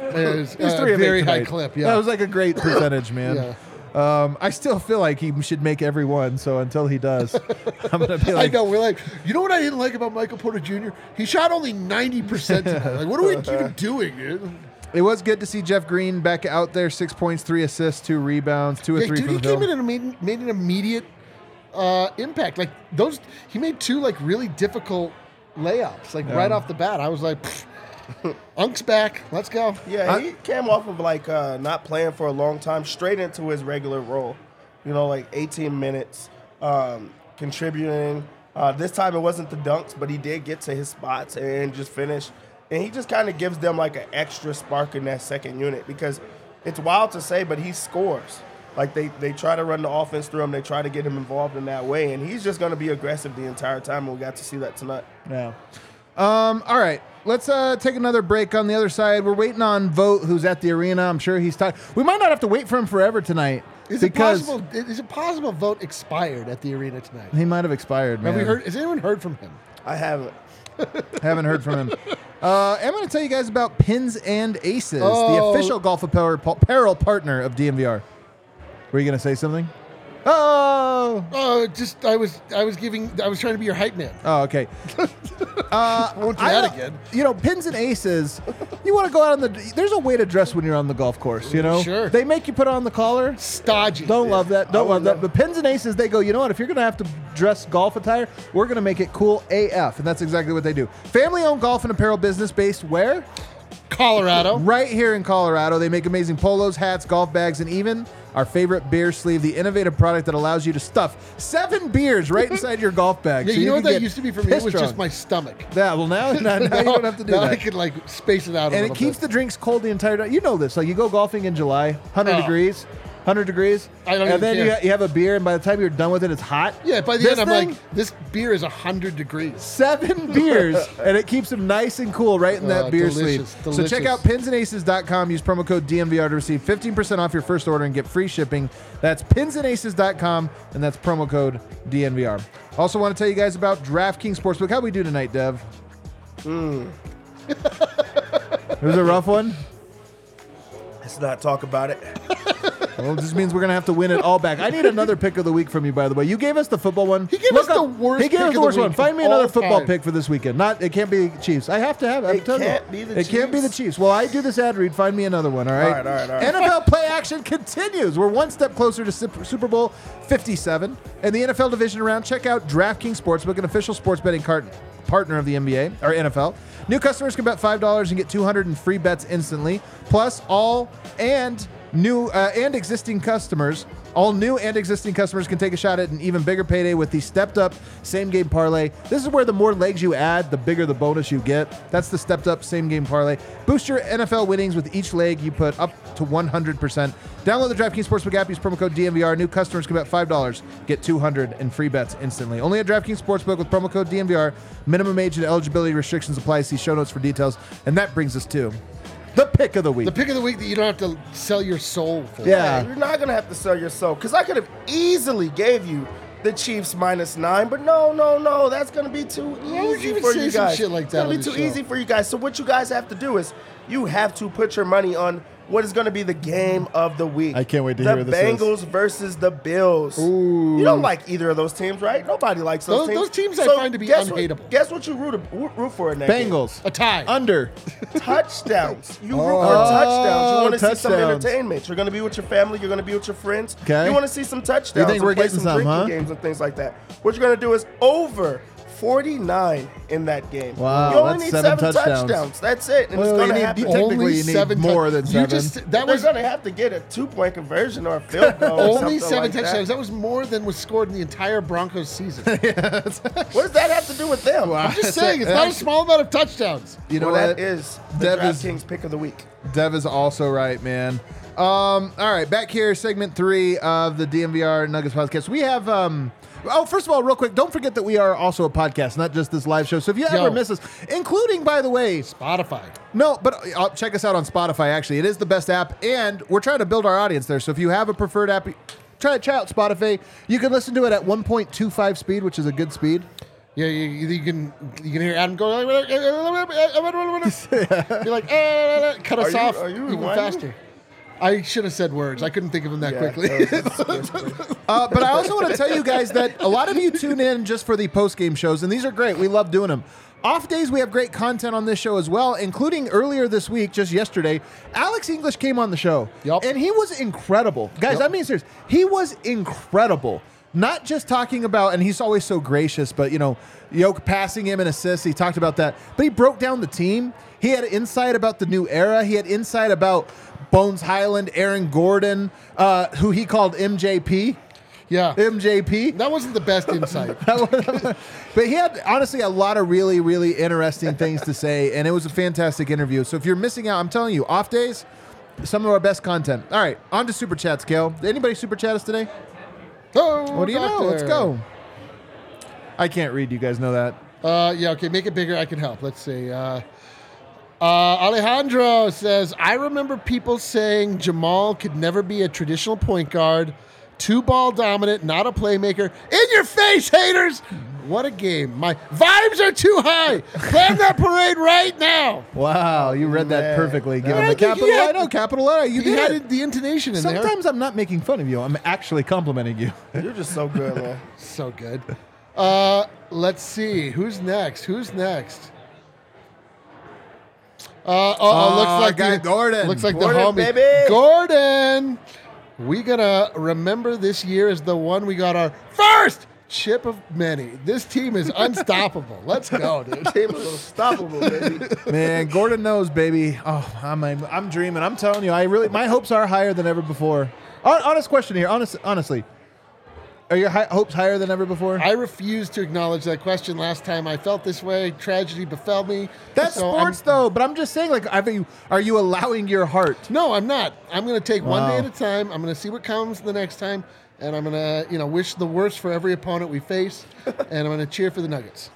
It was, He was uh, three of very eight high tonight. clip. Yeah. that was like a great percentage, man. Yeah. Um, I still feel like he should make every one. So until he does, I'm gonna be like, I know. We're like, you know what I didn't like about Michael Porter Jr. He shot only ninety percent. Like, what are we even doing, dude? It was good to see Jeff Green back out there. Six points, three assists, two rebounds, two or Yeah, three dude, from he the came field. in and made, made an immediate uh, impact. Like those, he made two like really difficult layups, like right off the bat. I was like, Unk's back. Let's go. Yeah, he came off of like uh, not playing for a long time, straight into his regular role. You know, like 18 minutes, um, contributing. Uh, this time it wasn't the dunks, but he did get to his spots and just finish. And he just kind of gives them like an extra spark in that second unit because it's wild to say, but he scores. Like they, they try to run the offense through him, they try to get him involved in that way, and he's just going to be aggressive the entire time. And we got to see that tonight. Yeah. Um, all right. Let's uh, take another break on the other side. We're waiting on Vogt, who's at the arena. I'm sure he's talking. We might not have to wait for him forever tonight. Is it possible? Is it possible Vogt expired at the arena tonight? He might have expired, man. Have we heard? Has anyone heard from him? I haven't. Haven't heard from him. Uh, I'm going to tell you guys about Pins and Aces, the Oh. official golf apparel, apparel partner of DNVR. Were you going to say something? Oh, Oh, just I was I was giving I was trying to be your hype man. oh, okay. Uh, Won't do I that again. You know, pins and aces. You want to go out on the. There's a way to dress when you're on the golf course. You know, Sure. They make you put on the collar. Stodgy. Don't love that. Don't I love that. But pins and aces, they go. You know what? If you're gonna have to dress golf attire, we're gonna make it cool AF, and that's exactly what they do. Family-owned golf and apparel business based where? Colorado. Right here in Colorado. They make amazing polos, hats, golf bags, and even our favorite beer sleeve, the innovative product that allows you to stuff seven beers right inside your golf bag. Yeah, so you know what that used to be for me? It was just my stomach. Yeah, well now, now, now you don't have to do now that. I could like space it out and it keeps bit. the drinks cold the entire time. You know this. Like you go golfing in July, 100 Oh. degrees, 100 degrees. I don't and even then you, ha- you have a beer, and by the time you're done with it, it's hot. Yeah, by the This end I'm thing, like, this beer is hundred degrees. seven beers, and it keeps them nice and cool right in that Oh, beer delicious, sleeve. So check delicious. out pinsandaces.com. Use promo code DNVR to receive 15% off your first order and get free shipping. That's pinsandaces.com, and that's promo code DNVR. Also, want to tell you guys about DraftKings Sportsbook. How we do tonight, Dev? Hmm. it was a rough one. Let's not talk about it. Well, this means we're gonna have to win it all back. I need another pick of the week from you, by the way. You gave us the football one. He gave us the worst He gave us of the the worst one. Find me another football time. pick for this weekend. Not. It can't be Chiefs. I have to have. I'm It telling can't be the It can't be the Chiefs? Chiefs. Well, I do this ad read. Find me another one. All right. All right, all right, all right. NFL play action continues. We're one step closer to Super Bowl 57 and the NFL division round. Check out DraftKings Sportsbook, an official sports betting cart- partner of the NBA or NFL. New customers can bet five dollars and get 200 in free bets instantly. Plus, all and new uh, and existing customers. All new and existing customers can take a shot at an even bigger payday with the stepped up same game parlay. This is where the more legs you add, the bigger the bonus you get. That's the stepped up same game parlay. Boost your NFL winnings with each leg you put up to 100%. Download the DraftKings Sportsbook app, use promo code DNVR. New customers can bet $5, get 200 in free bets instantly. Only at DraftKings Sportsbook with promo code DNVR. Minimum age and eligibility restrictions apply. See show notes for details. And that brings us to the pick of the week. The pick of the week that you don't have to sell your soul for. yeah. You're not gonna have to sell your soul because I could have easily gave you the Chiefs minus nine, but no, no, no, that's gonna be too easy you for say you some guys. shit like It's gonna be too show? easy for you guys. So what you guys have to do is you have to put your money on what is going to be the game of the week. I can't wait to the hear what this is. Bengals versus the Bills. You don't like either of those teams, right? Nobody likes those, Those- teams. those teams I So find to be guess what- unhateable. guess what you root, root for in that game? Bengals A tie. under. touchdowns. You root Oh, for touchdowns. You want to see some entertainment. You're going to be with your family. You're going to be with your friends. Okay. You want to see some touchdowns. You think and we're play getting some some, drinking huh? games and things like that. What you're going to do is over 49 in that game. Wow, you only that's need seven seven, touchdowns. touchdowns. That's it. And Well, it's going you to happen. you technically Only you need seven more tou- than You just that was going to have to get a two point conversion or a field goal. only seven like touchdowns. That. That. was more than was scored in the entire Broncos season. What does that have to do with them? I'm just saying, it's not a small amount of touchdowns. You know well, what? that is the Dev is- DraftKings pick of the week. Dev is also right, man. Um, all right, back here, segment three of the DNVR Nuggets podcast. We have. Um, oh, first of all, real quick, don't forget that we are also a podcast, not just this live show. So if you ever Yo. miss us, including, by the way, Spotify. no, but uh, check us out on Spotify. Actually, it is the best app, and we're trying to build our audience there. So if you have a preferred app, try try out Spotify. You can listen to it at 1.25 speed, which is a good speed. Yeah, you, you can you can hear Adam go. You're like, eh, cut us Are you- off are you even faster. I should have said words. I couldn't think of them that quickly. Uh, but I also want to tell you guys that a lot of you tune in just for the post game shows, and these are great. We love doing them. Off days, we have great content on this show as well, including earlier this week, just yesterday. Alex English came on the show, Yup. and he was incredible, guys. Yup. I mean, serious, he was incredible. Not just talking about, and he's always so gracious, but you know, Yoke passing him an assist. He talked about that, but he broke down the team. He had insight about the new era. He had insight about Bones Hyland, Aaron Gordon, uh, who he called MJP. yeah, MJP. that wasn't the best insight. but he had honestly a lot of really, really interesting things to say, and it was a fantastic interview. So if you're missing out, I'm telling you, off days, some of our best content. All right, on to super chats, Kale. Did anybody super chat us today? Oh, What do you know? Let's go. I can't read. You guys know that. Uh, yeah, okay, make it bigger. I can help. Let's see. Uh, uh, Alejandro says, I remember people saying Jamal could never be a traditional point guard, two ball dominant, not a playmaker. In your face, haters! What a game. My vibes are too high. Plan that parade right now. Wow, you read that Man. perfectly. Give I him a capital. had- I know capital letter. You You had it. the intonation in there. Sometimes I'm not making fun of you. I'm actually complimenting you. You're just so good, man. So good. Uh, let's see. Who's next? Who's next? Uh, oh, oh, looks like guy the, Gordon. Looks like Gordon, the homie baby. Gordon. We gonna remember this year as the one we got our first chip of many. This team is unstoppable. Let's go, dude. Team is unstoppable, baby. Man, Gordon knows, baby. Oh, I'm, I'm, I'm dreaming. I'm telling you, I really, my hopes are higher than ever before. Honest question here. Honest, honestly, are your hi- hopes higher than ever before? I refuse to acknowledge that question last time I felt this way. Tragedy befell me. That's So I'm- sports, though. But I'm just saying, like, are you, are you allowing your heart? No, I'm not. I'm going to take one day at a time. I'm going to see what comes the next time, and I'm going to, you know, wish the worst for every opponent we face, and I'm going to cheer for the Nuggets.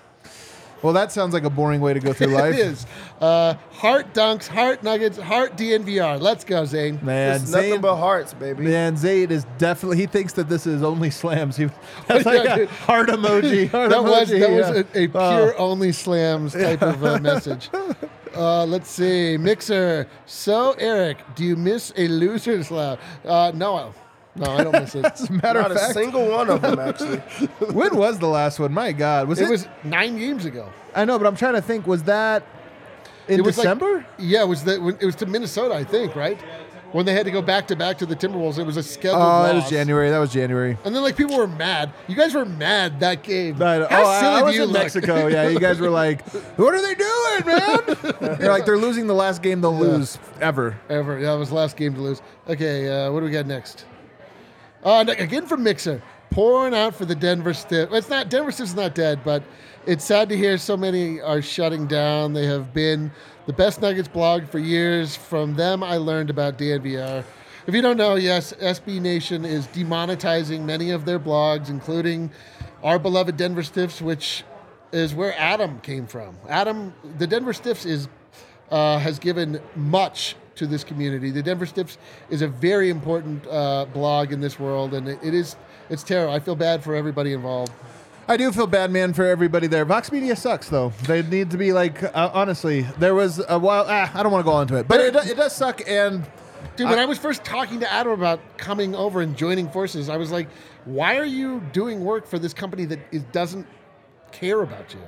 Well, that sounds like a boring way to go through life. It is. Uh, heart dunks, heart nuggets, heart DNVR. Let's go, Zane. Man, It's nothing but hearts, baby. man, Zayd is definitely. He thinks that this is only slams. He, that's like Yeah, a heart emoji. Heart that was that yeah. was a, a Oh. pure only slams type of uh, message. Uh, let's see, Mixer. So Eric, do you miss a loser's laugh? Uh, no, no, I don't miss it. As a matter Not of a single one of them, actually. when was the last one? My God, was it? it was nine games ago. I know, but I'm trying to think. Was that in it was like- December? yeah, it was the, when- it was to Minnesota, I think, right? When they had to go back to back to the Timberwolves, it was a scheduled oh, loss. that was January. That was January. And then like people were mad. You guys were mad that game. I. How oh, silly I, do was you in look? Mexico. Yeah, you guys were like, "What are they doing, man?" You're like, "They're losing the last game they'll lose ever." Ever. That was the last game to lose. Okay, uh, what do we got next? Uh, again from Mixer. Pouring out for the Denver Stiff. It's not Denver Stiff's is not dead, but it's sad to hear so many are shutting down. They have been the best Nuggets blog for years. From them, I learned about DNVR. If you don't know, yes, SB Nation is demonetizing many of their blogs, including our beloved Denver Stiffs, which is where Adam came from. Adam, the Denver Stiffs is uh, has given much to this community. The Denver Stiffs is a very important uh, blog in this world, and it, it is it's terrible. I feel bad for everybody involved. I do feel bad, man, for everybody there. Vox Media sucks, though. They need to be like, uh, honestly, there was a while. Ah, I don't want to go into it, but it, do- it does suck. And Dude, when I, was first talking to Adam about coming over and joining forces, I was like, "Why are you doing work for this company that is, doesn't care about you?"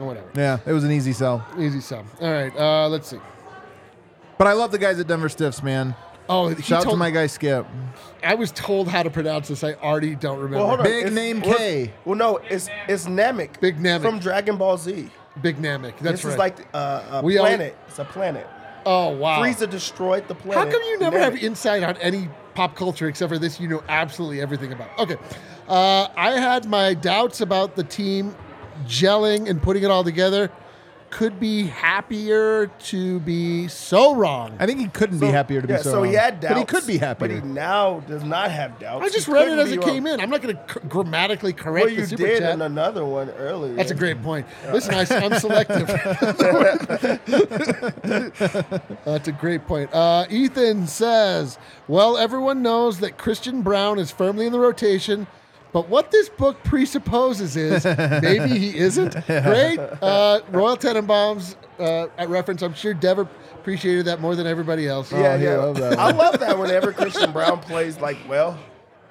Or whatever. Yeah, it was an easy sell. Easy sell. All right, uh, let's see. But I love the guys at Denver Stiffs, man. Oh, he Shout out to my guy Skip. I was told how to pronounce this. I already don't remember. Well. Big It's- name K. Well, no, it's it's Namek. Big Namek. from Dragon Ball Z. Big Namek. That's this right. is like uh, a We all- planet. it's a planet. oh wow. Frieza destroyed the planet. How come you never Namek. have insight on any pop culture except for this? You know absolutely everything about. Okay, uh, I had my doubts about the team gelling and putting it all together. Could be happier to be so wrong. I think he couldn't be happier to yeah, be so. so he had doubts, but he could be happy. But he now does not have doubts. I just He read it as be it wrong. came in. I'm not going to grammatically correct Well, you the super did chat. in another one earlier. That's a great point. Listen, I, am selective. That's a great point. Uh, Ethan says, "Well, everyone knows that Christian Braun is firmly in the rotation." But what this book presupposes is maybe he isn't. Great. Uh, Royal Tenenbaums uh, at reference. I'm sure Dev appreciated that more than everybody else. Yeah, Oh, he yeah. loved that I love that whenever Christian Braun plays like well,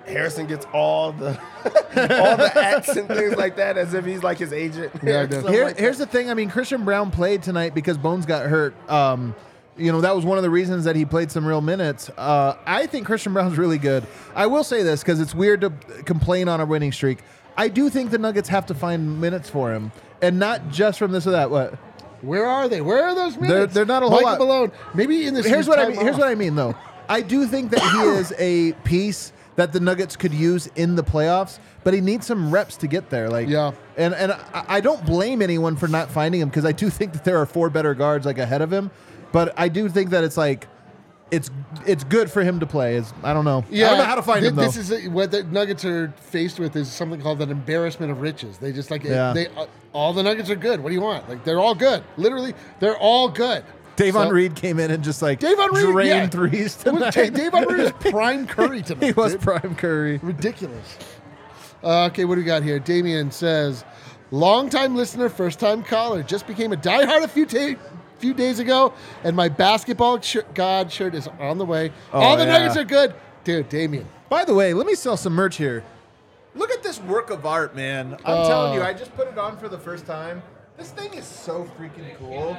Harrison gets all the all the acts and things like that as if he's like his agent. Yeah, I or know. something Here, like here's the thing. I mean, Christian Braun played tonight because Bones got hurt. Um, you know, that was one of the reasons that he played some real minutes. Uh, I think Christian Braun's really good. I will say this because it's weird to complain on a winning streak. I do think the Nuggets have to find minutes for him, and not just from this or that. What? Where are they? Where are those minutes? they're not a whole Michael lot. Malone. Maybe in this. here's what I mean. Here's what I mean, though. I do think that he is a piece that the Nuggets could use in the playoffs, but he needs some reps to get there. Like, Yeah. and and I, I don't blame anyone for not finding him because I do think that there are four better guards like ahead of him, but I do think that it's like. It's it's good for him to play. Is I don't know. Yeah, I don't know how to find thi- him though. This is a, what the Nuggets are faced with is something called an embarrassment of riches. They just like Yeah. they uh, all the Nuggets are good. What do you want? Like they're all good. Literally, they're all good. Davon So- Reed came in and just like Davon Reed, drained yeah. threes tonight. Davon Reed is prime Curry tonight. he was dude. prime Curry. ridiculous. Uh, okay, what do we got here? Damien says, longtime listener, first time caller, just became a diehard a few ta- few days ago, and my basketball sh- god shirt is on the way. All the yeah. Nuggets are good, dude. Damien, By the way, let me sell some merch here. Look at this work of art, man. I'm Oh. telling you, I just put it on for the first time. This thing is so freaking cool.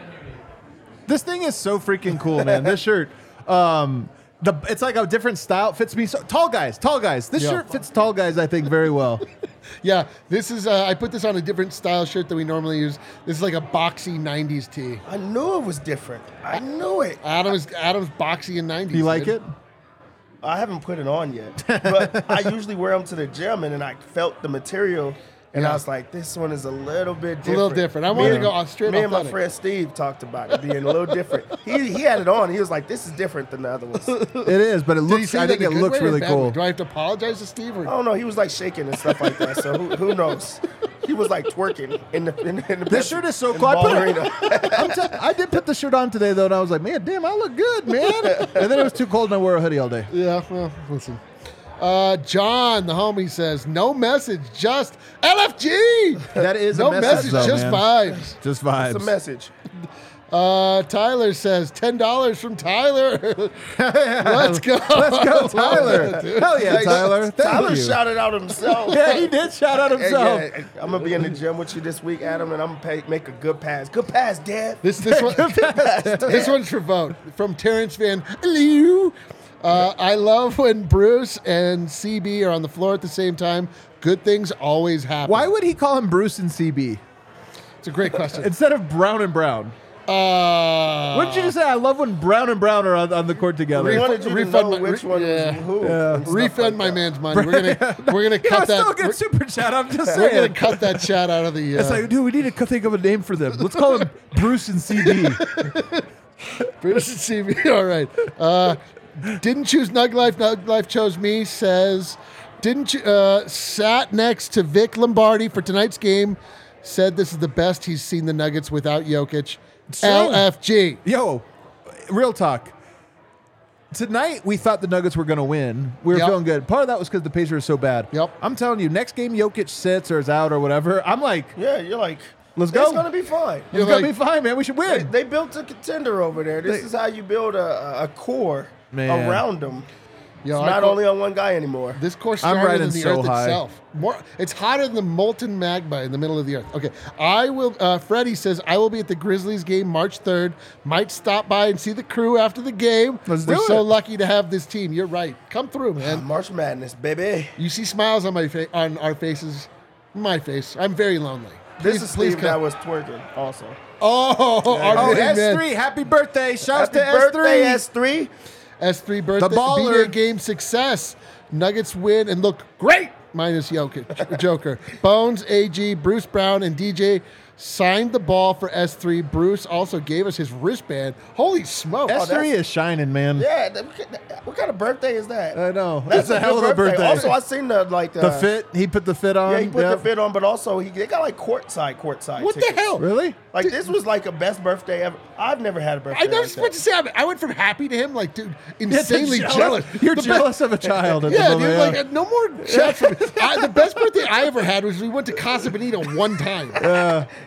This thing is so freaking cool, man. this shirt, um, the it's like a different style. Fits me so tall guys, tall guys. This Yeah. shirt fits tall guys, I think, very well. yeah, this is. Uh, I put this on a different style shirt than we normally use. This is like a boxy '90s tee. I knew it was different. I knew it. Adam is Adam's boxy in '90s. Do you like dude. it? I haven't put it on yet, but I usually wear them to the gym, and then I felt the material, and Yeah. I was like, "This one is a little bit different." a little different. I Me wanted to go on straight Me and my friend Steve talked about it being a little different. He, he had it on. He was like, "This is different than the other ones." It is, but it Did looks. I think it looks really bad way? cool. Do I have to apologize to Steve? Or? don't know. He was like shaking and stuff like that. So who, who knows? He was like twerking in the in, in the This shirt is so in cool. I put Arena. I'm t- I did put the shirt on today though, and I was like, man, damn, I look good, man. and then it was too cold, and I wore a hoodie all day. Yeah, well, listen. Uh, John, the homie says, no message, just LFG. That is no a message, though, just man. vibes. Just vibes. It's a message. Uh, Tyler says ten dollars from Tyler. Let's go. Let's go, Tyler. Hell yeah, Tyler. Thank Tyler you. shouted out himself. yeah, he did shout out Hey, himself. yeah, I'm gonna be in the gym with you this week, Adam, and I'm gonna pay, make a good pass. Good pass, Dad. This this one this one's for Vogt from Terrence Van Hello. Uh, I love when Bruce and CB are on the floor at the same time. Good things always happen. Why would he call him Bruce and CB It's a great question. instead of Brown and Brown? Uh, What did you just say? I love when Brown and Brown are on, on the court together. We wanted you to refund know my- which one yeah. was who. Yeah. and stuff refund like my that. man's money. We're gonna we're gonna yeah, cut it's still a that. good We're, super chat. I'm just we're gonna cut that chat out of the. Uh, It's like, dude, we need to think of a name for them. Let's call them Bruce and CB. Bruce and CB. All right. Uh, didn't choose Nug Life. Nug Life chose me. Says didn't you, uh, sat next to Vic Lombardi for tonight's game. Said this is the best he's seen the Nuggets without Jokic. true. LFG. Yo, real talk. Tonight we thought the Nuggets were going to win. We were Yep. feeling good. Part of that was because the Pacers are so bad. Yep. I'm telling you, next game Jokic sits or is out or whatever. I'm like, Yeah, you're like, Let's go. It's gonna be fine. it's You're gonna be fine, man. We should They, win. they built a contender over there. This They- is how you build a, a core Man. around him. Yo, it's I not call- only on one guy anymore. This course I'm stronger riding than the so Earth high. itself. More, it's hotter than the molten magma in the middle of the Earth. Okay, I will. Uh, Freddie says I will be at the Grizzlies game March third. Might stop by and see the crew after the game. Let's We're do so it. lucky to have this team. You're right. Come through, man. March Madness, baby. You see smiles on my fa- on our faces. My face. I'm very lonely. This Please- is please Steve come. that was twerking also. Oh, our Oh, big man. S3, happy birthday. Shouts Happy to birthday, S3. S3. S3 birthday the baller. Game success. Nuggets win and look great. Minus Jokic, Joker. Bones, AG, Bruce Brown, and DJ signed the ball for S3. Bruce also gave us his wristband. Holy smoke. S3 that's- is shining, man. Yeah, what kind of birthday is that? I know. That's a hell good of a birthday. Also, I seen the like the fit, he put the fit on. Yeah, he put Yep. the fit on, but also he they got like courtside, courtside. What the tickets. hell? Really? Like this was like a best birthday ever. I've never had a birthday. I never like supposed to say I, I went from happy to him like dude insanely Jealous. You're The be- jealous of a child. At Yeah, the dude, moment, like yeah. uh, no more me. I, the best birthday I ever had was we went to Casa Bonita one time.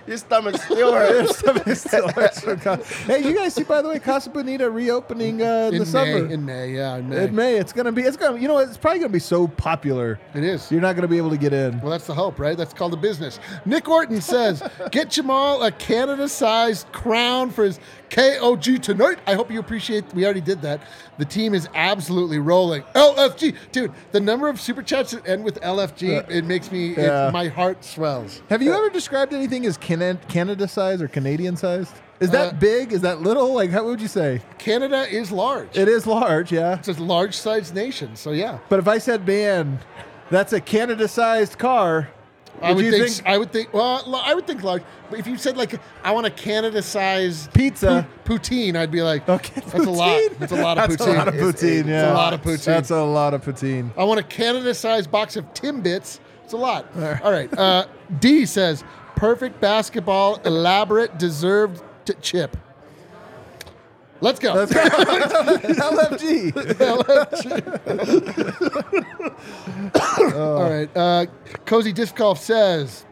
Your stomach still hurts. Still hurts from Ca- hey, you guys see by the way, Casa Bonita reopening uh, in, in the May, summer. in May, yeah, in May. In May, it's gonna be. It's gonna. You know, it's probably gonna be so popular. It is. You're not gonna be able to get in. Well, that's the hope, right? That's called a business. Nick Orton says, "Get Jamal a Canada-sized crown for his KOG tonight." I hope you appreciate. We already did that. The team is absolutely rolling. LFG, dude. The number of super chats that end with LFG, it makes me. it- my heart swells. Have you ever described anything as Can- Canada sized or Canadian sized? Is that Uh, big? Is that little? Like, how would you say? Canada is large. It is large, yeah. it's a large-sized nation, so yeah. But if I said, man, that's a Canada sized car, I would think, think- I would think. Well, I would think large. But if you said like, I want a Canada-sized Pizza. pu- poutine, I'd be like, Okay, that's a lot. That's a lot of That's poutine. a lot of poutine, it's yeah. a lot of poutine. That's a lot of poutine. I want a Canada-sized box of Timbits. It's a lot. All right. Uh, D says, perfect basketball, elaborate, deserved t- chip. Let's go. Let's go. LFG. All right. Uh, Cozy Disc Golf says,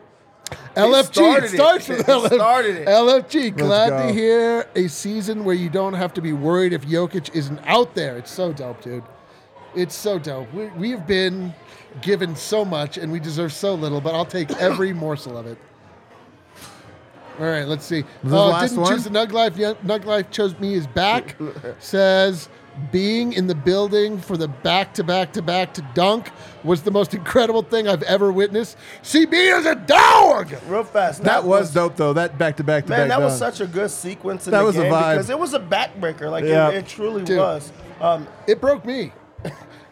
LFG started it it. starts with He LFG. started it. LFG. Glad to hear a season where you don't have to be worried if Jokic isn't out there. It's so dope, dude. It's so dope. We, we have been given so much and we deserve so little, but I'll take every morsel of it. All right, let's see. Was this the Oh, last didn't one? choose the Nug Life yet. Nug Life chose me is back. Says being in the building for the back to back to back to dunk was the most incredible thing I've ever witnessed. CB is a dog. Real fast. That was dope though. That back to back to back. Man, that was such a good sequence in That the was a vibe. because it was a backbreaker. Like Yeah. it, it truly Dude. was. Um, It broke me.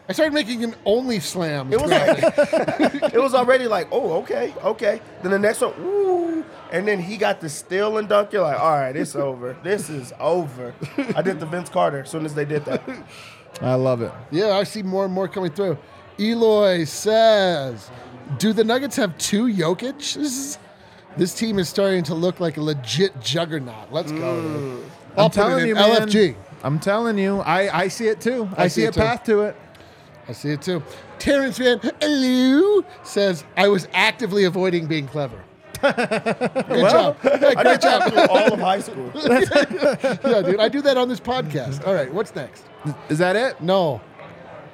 I started making an only slam. it was like, it was already like, oh, okay, okay. Then the next one, ooh, and then he got the steal and dunk. You're like, all right, it's over. This is over. I did the Vince Carter as soon as they did that. I love it. Yeah, I see more and more coming through. Eloy says, "Do the Nuggets have two Jokic? This is, this team is starting to look like a legit juggernaut. Let's go. Mm. dude. I'll I'm put it telling in you, man. LFG. I'm telling you, I, I see it too. I, see, see a too. path to it. I see it too. Terrence Van Hello says, I was actively avoiding being clever. Good job. Yeah, great did job. all of high school. yeah, dude. I do that on this podcast. All right, what's next? Is that it? No.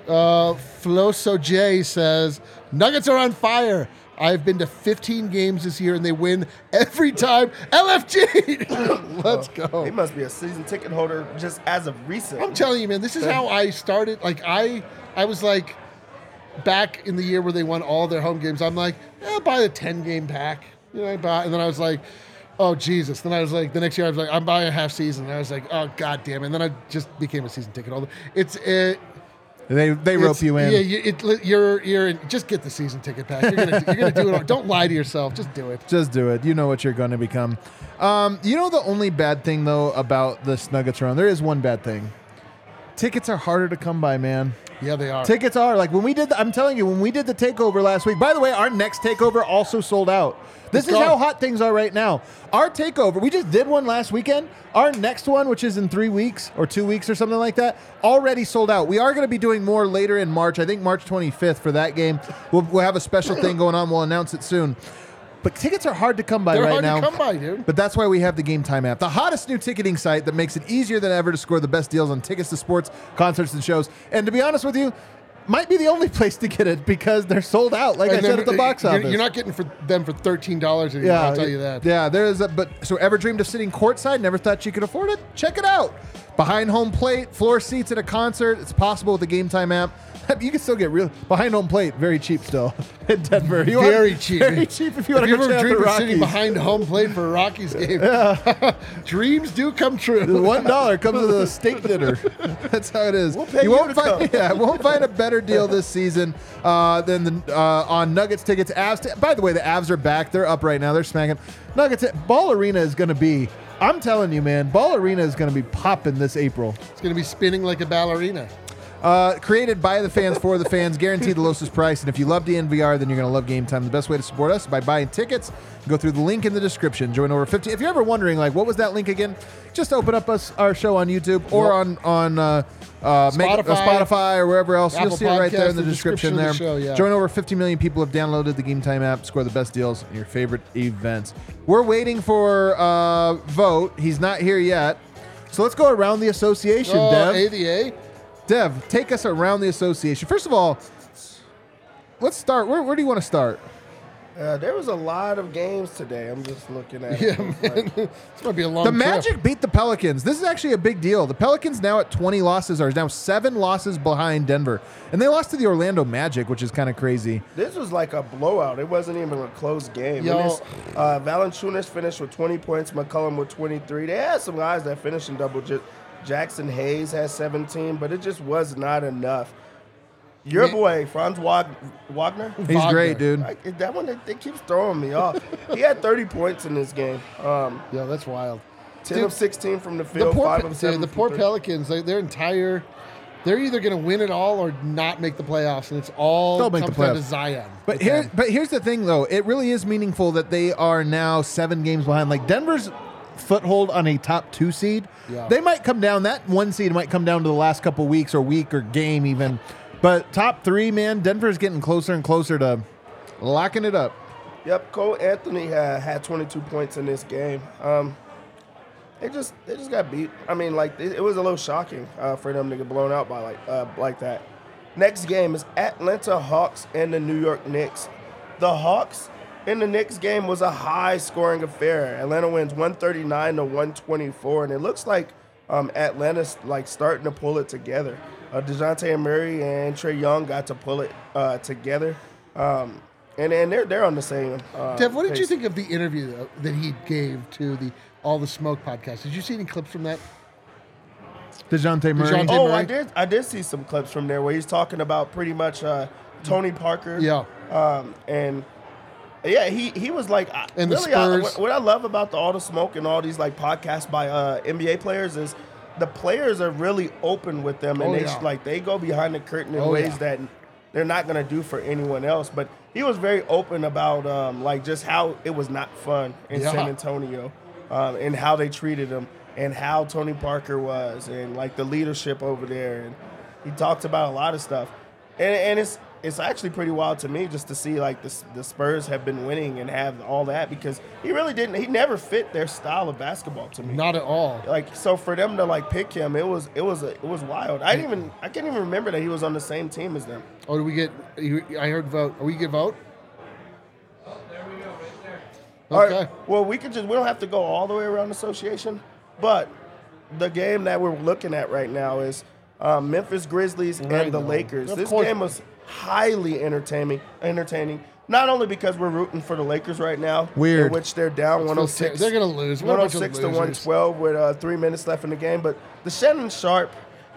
Uh, Floso J says, Nuggets are on fire. I've been to 15 games this year and they win every time. LFG! Let's go. He must be a season ticket holder just as of recent. I'm telling you, man, this is how I started. Like I, I was like, back in the year where they won all their home games. I'm like, eh, buy the 10 game pack. You know, I buy, and then I was like, oh Jesus. Then I was like, the next year I was like, I'm buying a half season. And I was like, oh god damn. it. And then I just became a season ticket holder. It's They they rope it's- you in. Yeah, you, it, you're you're in, just get the season ticket pack. You're gonna you're gonna do it. all- Don't lie to yourself. Just do it. Just do it. You know what you're going to become. Um, you know the only bad thing though about this Nuggets run. There is one bad thing. Tickets are harder to come by, man. Yeah, they are. Tickets are like when we did. The, I'm telling you, when we did the takeover last week. By the way, our next takeover also sold out. This It's is gone. how hot things are right now. Our takeover, we just did one last weekend. Our next one, which is in three weeks or two weeks or something like that, already sold out. We are going to be doing more later in March. I think March 25th for that game. We'll, we'll have a special thing going on. We'll announce it soon. But tickets are hard to come by They're right hard now. to come by, dude. But that's why we have the Game Time app, the hottest new ticketing site that makes it easier than ever to score the best deals on tickets to sports, concerts, and shows. And to be honest with you, might be the only place to get it because they're sold out. Like I And said then at the box you're, office. You're not getting for them for thirteen dollars anymore. I'll tell you that. Yeah, there is a but so ever dreamed of sitting courtside, never thought you could afford it? Check it out. Behind home plate, floor seats at a concert. It's possible with the Game Time app. You can still get real behind home plate, very cheap still in Denver. You want- Very cheap. Very cheap if you want if to you go ever check out the dreamed of sitting behind home plate for a Rockies game, dreams do come The true. One dollar comes with a steak dinner. That's how it is. We'll pay you you won't find yeah, won't find a better deal this season uh, than the uh, on Nuggets tickets. Avs. T- By the way, the Avs are back. They're up right now. They're smacking. Nuggets. Ball Arena is going to be. I'm telling you, man. Ball Arena is going to be popping this April. It's going to be spinning like a ballerina. Uh, created by the fans for the fans, guaranteed the lowest price. And if you love DNVR, then you're going to love Game Time. The best way to support us is by buying tickets. Go through the link in the description. Join over 50. If you're ever wondering, like, what was that link again? Just open up us our show on YouTube or on on uh, uh, make- uh, Spotify. Spotify or wherever else. You'll Apple see it right there in the the description, description there. the show, yeah. Join over 50 million people have downloaded the Game Time app. Score the best deals in your favorite events. We're waiting for uh, Vogt. He's not here yet. So let's go around the association, Oh, Dev. AVA. Dev, take us around the association. First of all, let's start. Where, where do you want to start? Uh, there was a lot of games today. I'm just looking at. Yeah, it. It's man. like- This might be a long The trip. Magic beat the Pelicans. This is actually a big deal. The Pelicans now at 20 losses are now seven losses behind Denver, and they lost to the Orlando Magic, which is kind of crazy. This was like a blowout. It wasn't even a close game. Yo. This, uh, Valanciunas finished with 20 points. McCollum with 23. They had some guys that finished in double digits. Jaxson Hayes had 17, but it just was not enough. Your Yeah. boy Franz Wag- Wagner, He's Wagner. great, dude. I, that one that, that keeps throwing me off. he had 30 points in this game. Um, Yeah, that's wild. 10 Dude, of 16 from the The field, poor, 5 of 7 dude, the poor three. Pelicans, like, their entire, they're either going to win it all or not make the playoffs, and it's all They'll make the comes down to playoffs. Zion. But here, them. but here's the thing, though. It really is meaningful that they are now seven games behind. Like Denver's foothold on a top two seed. Yeah. They might come down. That one seed might come down to the last couple weeks or week or game even. But top three, man, Denver's getting closer and closer to locking it up. Yep, Cole Anthony had, had 22 points in this game. Um, they just they just got beat. I mean, like it, it was a little shocking uh, for them to get blown out by like uh, like that. Next game is Atlanta Hawks and the New York Knicks. The Hawks in the Knicks game was a high scoring affair. Atlanta wins 139 to 124, and it looks like um, Atlanta's like starting to pull it together. Uh, Dejounte Murray and Trae Young got to pull it uh, together. Um, and and they're they're on the same. Uh, Dev, what did you think of the interview though, that he gave to the All the Smoke podcast? Did you see any clips from that? Dejounte Murray. DeJounte- Oh, Murray? I did. I did see some clips from there where he's talking about pretty much uh, Tony Parker. Yeah. Um, and yeah, he he was like, And the really, I- Spurs. what, what I love about the all the smoke and all these like podcasts by uh, NBA players is the players are really open with them, and Oh, they yeah. like they go behind the curtain in Oh, ways yeah. that they're not gonna do for anyone else. But he was very open about um, like just how it was not fun in Yeah. San Antonio, um, and how they treated him, and how Tony Parker was, and like the leadership over there, and he talked about a lot of stuff, and and it's it's actually pretty wild to me just to see like the the Spurs have been winning and have all that because he really didn't he never fit their style of basketball to me. Not at all. Like so for them to like pick him, it was it was a, it was wild. I didn't even I can't even remember that he was on the same team as them. Oh, do we get? I heard Vogt. Are we get Vogt? All Okay. right. Well, we could just we don't have to go all the way around association, but the game that we're looking at right now is um, Memphis Grizzlies Right and the now. Lakers. Of this course. game was highly entertaining. Entertaining. Not only because we're rooting for the Lakers right now, Weird. which they're down Let's 106. They're gonna lose. What a bunch of 106 to 112 with uh, three minutes left in the game. But the Shannon Sharpe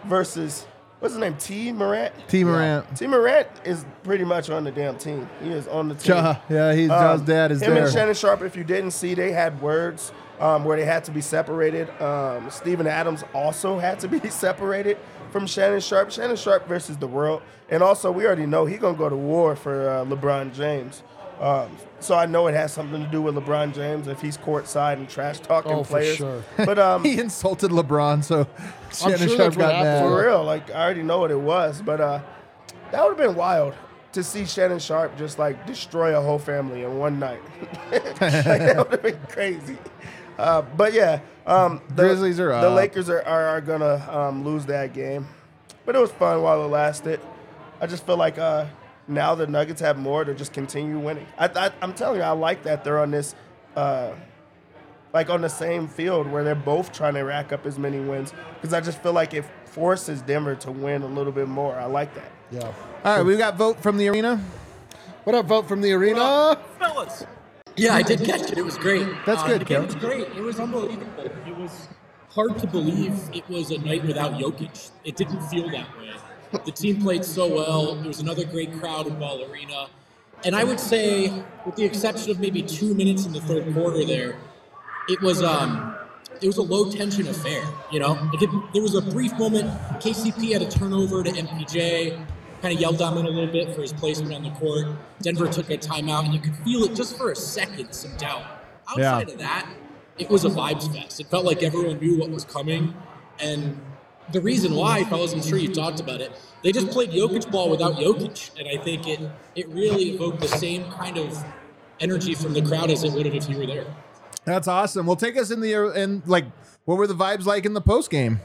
versus what's his name? Tee Morant. Tee Morant. Tee Morant is pretty much on the damn team. He is on the team. Ja, yeah, he's Ja's Um, dad is him there. and Shannon Sharpe, if you didn't see, they had words um, where they had to be separated. Um, Steven Adams also had to be separated from Shannon Sharpe. Shannon Sharpe versus the world. And also, we already know he's going to go to war for uh, LeBron James. Um, so I know it has something to do with LeBron James if he's courtside and trash talking Oh, for players. sure. But um, he insulted LeBron, so Shannon sure Sharp got mad. for real, like I already know what it was. But uh, that would have been wild. to see Shannon Sharpe just like destroy a whole family in one night. like, that would have been crazy. Uh, but yeah, um, the, Grizzlies are the up. Lakers are, are, are gonna um, lose that game, but it was fun while it lasted. I just feel like uh, now the Nuggets have more to just continue winning. I, I, I'm telling you, I like that they're on this, uh, like on the same field where they're both trying to rack up as many wins. Because I just feel like it forces Denver to win a little bit more. I like that. Yeah. All right, we got Vogt from the arena. What up, Vogt from the arena? fellas. Yeah, I did catch it. It was great. That's Uh, good, Kel. was great. It was unbelievable. It was hard to believe it was a night without Jokic. It didn't feel that way. The team played so well. There was another great crowd in Ball Arena. And I would say, with the exception of maybe two minutes in the third quarter there, it was um it was a low tension affair. You know, it, there was a brief moment. KCP had a turnover to MPJ, kind of yelled at him a little bit for his placement on the court. Denver took a timeout, and you could feel it just for a second, some doubt. Outside Yeah. of that, it was a vibes fest. It felt like everyone knew what was coming, and the reason why, fellas, I'm sure you talked about it. They just played Jokic ball without Jokic, and I think it it really evoked the same kind of energy from the crowd as it would have if you were there. That's awesome. Well, take us in the and like, what were the vibes like in the post game?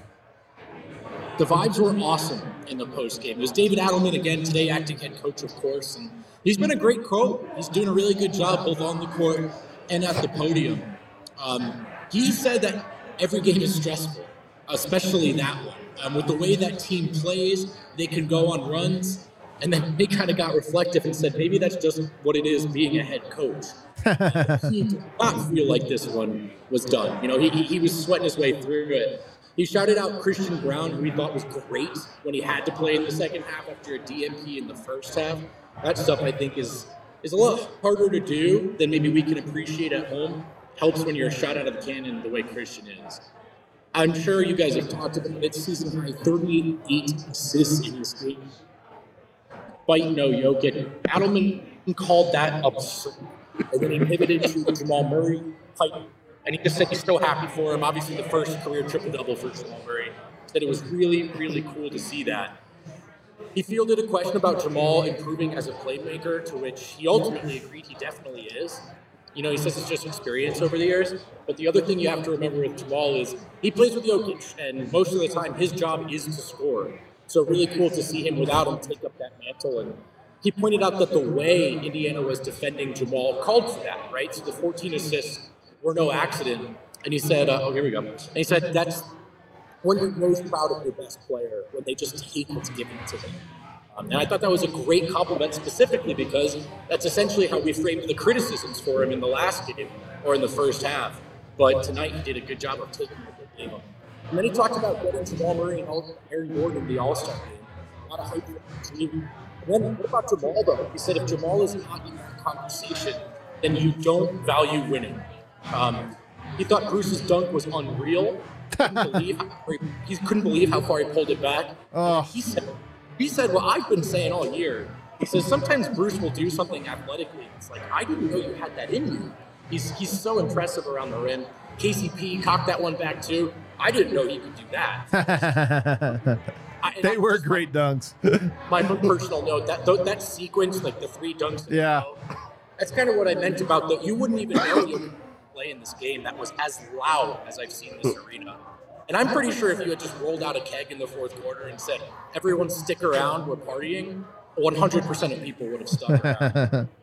The vibes were awesome in the post game. It was David Adelman again today, acting head coach, of course, and he's been a great coach. He's doing a really good job both on the court and at the podium. Um, he said that every game is stressful, especially that one. Um, with the way that team plays, they can go on runs, and then they kind of got reflective and said maybe that's just what it is being a head coach. he did not feel like this one was done. You know, he, he, he was sweating his way through it. He shouted out Christian Braun, who he thought was great when he had to play in the second half after a DMP in the first half. That stuff I think is is a lot harder to do than maybe we can appreciate at home. Helps when you're shot out of the cannon the way Christian is. I'm sure you guys have talked about it. Season high 38 assists in this game. Fight no Jokic. Adelman called that absurd. And then he pivoted to Jamal Murray fight. And he just said he's so happy for him. Obviously, the first career triple double for Jamal Murray. Said it was really, really cool to see that. He fielded a question about Jamal improving as a playmaker, to which he ultimately agreed he definitely is. You know, he says it's just experience over the years. But the other thing you have to remember with Jamal is he plays with Jokic, and most of the time his job is to score. So really cool to see him without him take up that mantle. And he pointed out that the way Indiana was defending Jamal called for that, right? So the 14 assists were no accident. And he said, uh, oh, here we go. And he said, that's when you're most proud of your best player, when they just take what's given to them. Um, and I thought that was a great compliment specifically because that's essentially how we framed the criticisms for him in the last game or in the first half. But tonight he did a good job of taking the good game up. And then he talked about getting Jamal Murray and Aaron Gordon the All Star game. A lot of hype for the team. And then what about Jamal though? He said if Jamal is not in that conversation, then you don't value winning. Um, he thought Bruce's dunk was unreal. Couldn't believe he, he couldn't believe how far he pulled it back. He said, he said, "Well, I've been saying all year." He says sometimes Bruce will do something athletically. It's like I didn't know you had that in you. He's he's so impressive around the rim. KCP cocked that one back too. I didn't know he could do that. I- They I- were great dunks. my personal note that th- that sequence, like the three dunks. Yeah. row, that's kind of what I meant about that. You wouldn't even know you play in this game that was as loud as I've seen this arena. And I'm pretty sure if you had just rolled out a keg in the fourth quarter and said, "Everyone stick around, we're partying," 100% of people would have stuck around.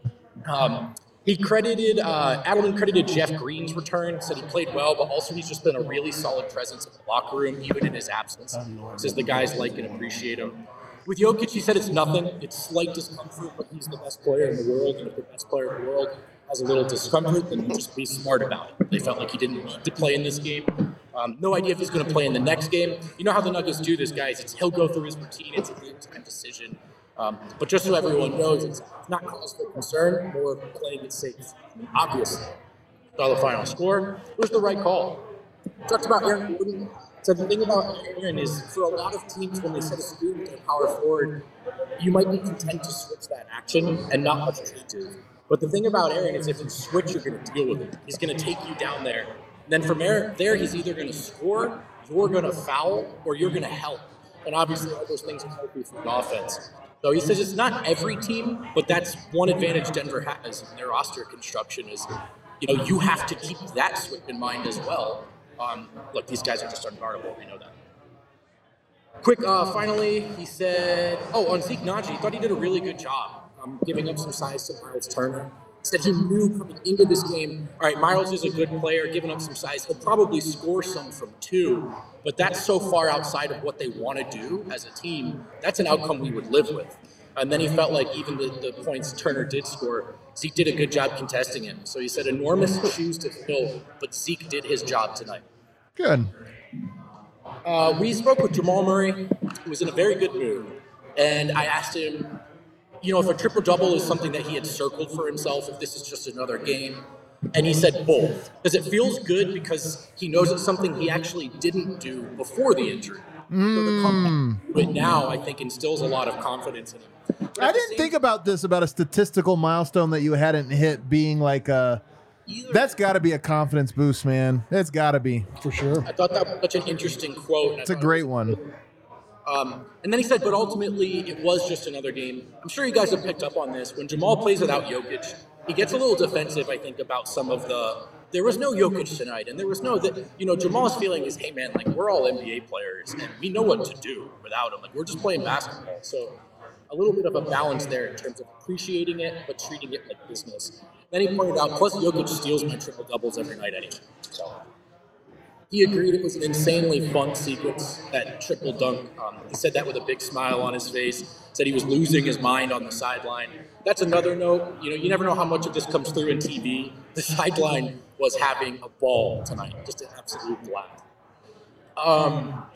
Um, he credited uh, Adelman credited Jeff Green's return. Said he played well, but also he's just been a really solid presence in the locker room, even in his absence. Says the guys like and appreciate him. With Jokic, he said it's nothing. It's slight discomfort, but he's the best player in the world, and if the best player in the world has a little discomfort, then you just be smart about it. They felt like he didn't need to play in this game. Um, no idea if he's going to play in the next game. You know how the Nuggets do this, guys. It's he'll go through his routine. It's a game time decision. Um, but just so everyone knows, it's not cause for concern, more playing it safe. Obviously, saw the final score. It was the right call. Talked about Aaron Gordon. So the thing about Aaron is, for a lot of teams, when they set a screen with power forward, you might be content to switch that action and not much changes. But the thing about Aaron is, if you switch, you're going to deal with it. He's going to take you down there. And then from there, he's either going to score, you're going to foul, or you're going to help. And obviously, all those things healthy for the offense. So he says it's not every team, but that's one advantage Denver has in their roster construction is, you know, you have to keep that switch in mind as well. Um, look, these guys are just unguardable. We know that. Quick, uh, finally, he said, oh, on Zeke Nnaji, he thought he did a really good job um, giving up some size to Miles Turner. Said he knew coming into this game, all right, Miles is a good player, giving up some size. He'll probably score some from two, but that's so far outside of what they want to do as a team. That's an outcome we would live with. And then he felt like even the, the points Turner did score, Zeke did a good job contesting him. So he said enormous shoes to fill, but Zeke did his job tonight. Good. Uh, we spoke with Jamal Murray, who was in a very good mood, and I asked him, you know, if a triple double is something that he had circled for himself, if this is just another game, and he said both, because it feels good because he knows it's something he actually didn't do before the injury. So the comeback hmm. now, I think, instills a lot of confidence in him. I didn't same think about this about a statistical milestone that you hadn't hit being like a. Either- That's got to be a confidence boost, man. It's got to be. For sure. I thought that was such an interesting quote. and It's a thought it great was- one. Um, and then he said, but ultimately, it was just another game. I'm sure you guys have picked up on this. When Jamal plays without Jokic, he gets a little defensive, I think, about some of the. There was no Jokic tonight, and there was no that. You know, Jamal's feeling is, hey man, like we're all NBA players, and we know what to do without him. Like we're just playing basketball. So, a little bit of a balance there in terms of appreciating it, but treating it like business. Then he pointed out, plus Jokic steals my triple doubles every night anyway. So. He agreed it was an insanely fun sequence, that triple dunk. Um, he said that with a big smile on his face. Said he was losing his mind on the sideline. That's another note. You know, you never know how much of this comes through in TV. The sideline was having a ball tonight, just an absolute blast. Um,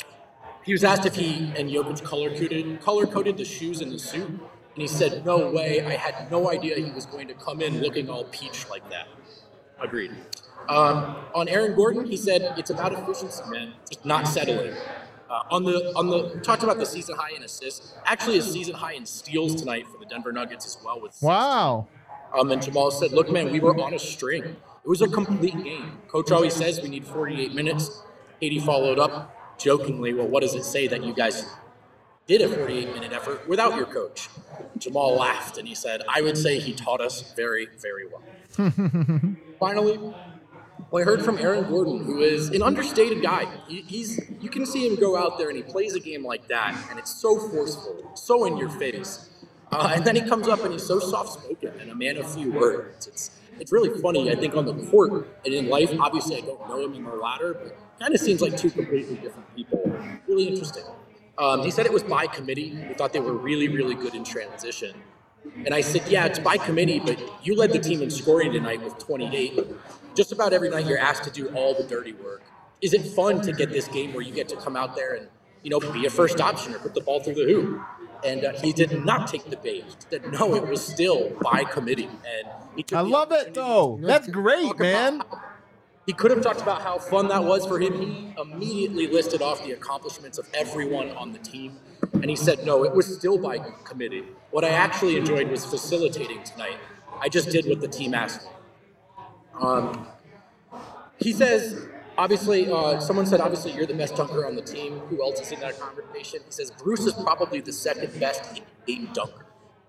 he was asked if he and Jokic color coded color coded the shoes and the suit, and he said, "No way! I had no idea he was going to come in looking all peach like that." Agreed. Um, on Aaron Gordon, he said it's about efficiency, man, just not settling. Uh, on the on the we talked about the season high in assists. Actually, a season high in steals tonight for the Denver Nuggets as well. With Wow. um, and Jamal said, "Look, man, we were on a string. It was a complete game. Coach always says we need 48 minutes." Katie followed up jokingly, "Well, what does it say that you guys did a 48 minute effort without your coach?" Jamal laughed and he said, "I would say he taught us very, very well." Finally, well, I heard from Aaron Gordon, who is an understated guy. He, he's you can see him go out there and he plays a game like that, and it's so forceful, so in your face. Uh, and then he comes up and he's so soft spoken and a man of few words. It's it's really funny. I think on the court and in life, obviously I don't know him in latter, but kind of seems like two completely different people. Really interesting. Um, he said it was by committee. We thought they were really, really good in transition. And I said, yeah, it's by committee, but you led the team in scoring tonight with 28. Just about every night you're asked to do all the dirty work. Is it fun to get this game where you get to come out there and, you know, be a first option or put the ball through the hoop? And uh, he did not take the bait. He said, no, it was still by committee. And he took I love it though. That's great, man. how- he could have talked about how fun that was for him. He immediately listed off the accomplishments of everyone on the team. And he said, no, it was still by committee. What I actually enjoyed was facilitating tonight. I just did what the team asked me. Um, he says, obviously, uh, someone said, obviously, you're the best dunker on the team. Who else is in that conversation? He says, Bruce is probably the second best in-game dunker.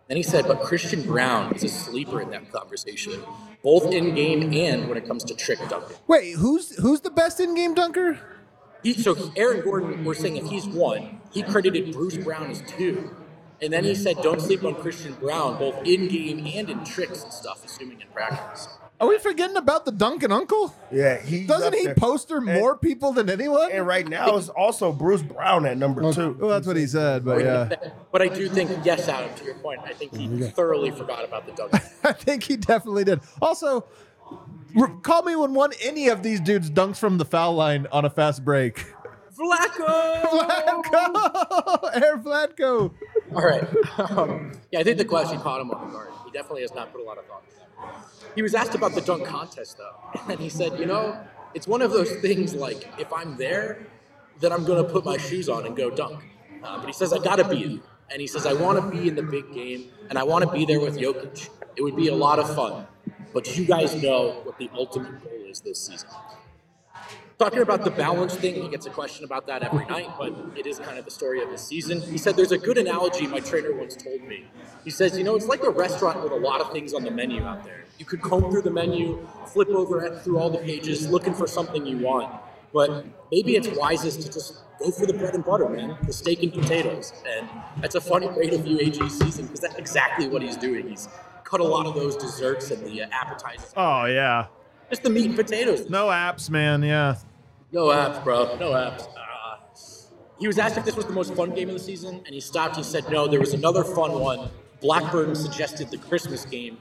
Then he said, but Christian Braun is a sleeper in that conversation, both in game and when it comes to trick dunking. Wait, who's who's the best in-game dunker? He, so Aaron Gordon, we're saying if he's one, he credited Bruce Brown as two. And then he said, don't sleep on Christian Braun, both in game and in tricks and stuff, assuming in practice. Are we forgetting about the Duncan uncle? Yeah, he Doesn't he poster more people than anyone? And right now it's also Bruce Brown at number two. Well, that's what he said, but yeah, But I do think, yes, Adam, to your point, I think he thoroughly forgot about the Duncan. I think he definitely did. Also, r- call me when one any of these dudes dunks from the foul line on a fast break. Flacco! Vlatko, Air Vlatko. All right. Um, yeah, I think the question caught him off guard. He definitely has not put a lot of thought into that. He was asked about the dunk contest, though, and he said, you know, it's one of those things like if I'm there, then I'm going to put my shoes on and go dunk. Uh, but he says, I got to be. And he says, I want to be in the big game, and I want to be there with Jokic. It would be a lot of fun. But you guys know what the ultimate goal is this season. Talking about the balance thing, he gets a question about that every night, but it is kind of the story of his season. He said, There's a good analogy my trainer once told me. He says, You know, it's like a restaurant with a lot of things on the menu out there. You could comb through the menu, flip over through all the pages, looking for something you want. But maybe it's wisest to just go for the bread and butter, man, the steak and potatoes. And that's a funny way to view AG's season because that's exactly what he's doing. He's cut a lot of those desserts and the appetizers. Oh yeah. Just the meat and potatoes. No apps, man. Yeah. No apps, bro. No apps. Uh, he was asked if this was the most fun game of the season, and he stopped. He said, "No, there was another fun one." Blackburn suggested the Christmas game,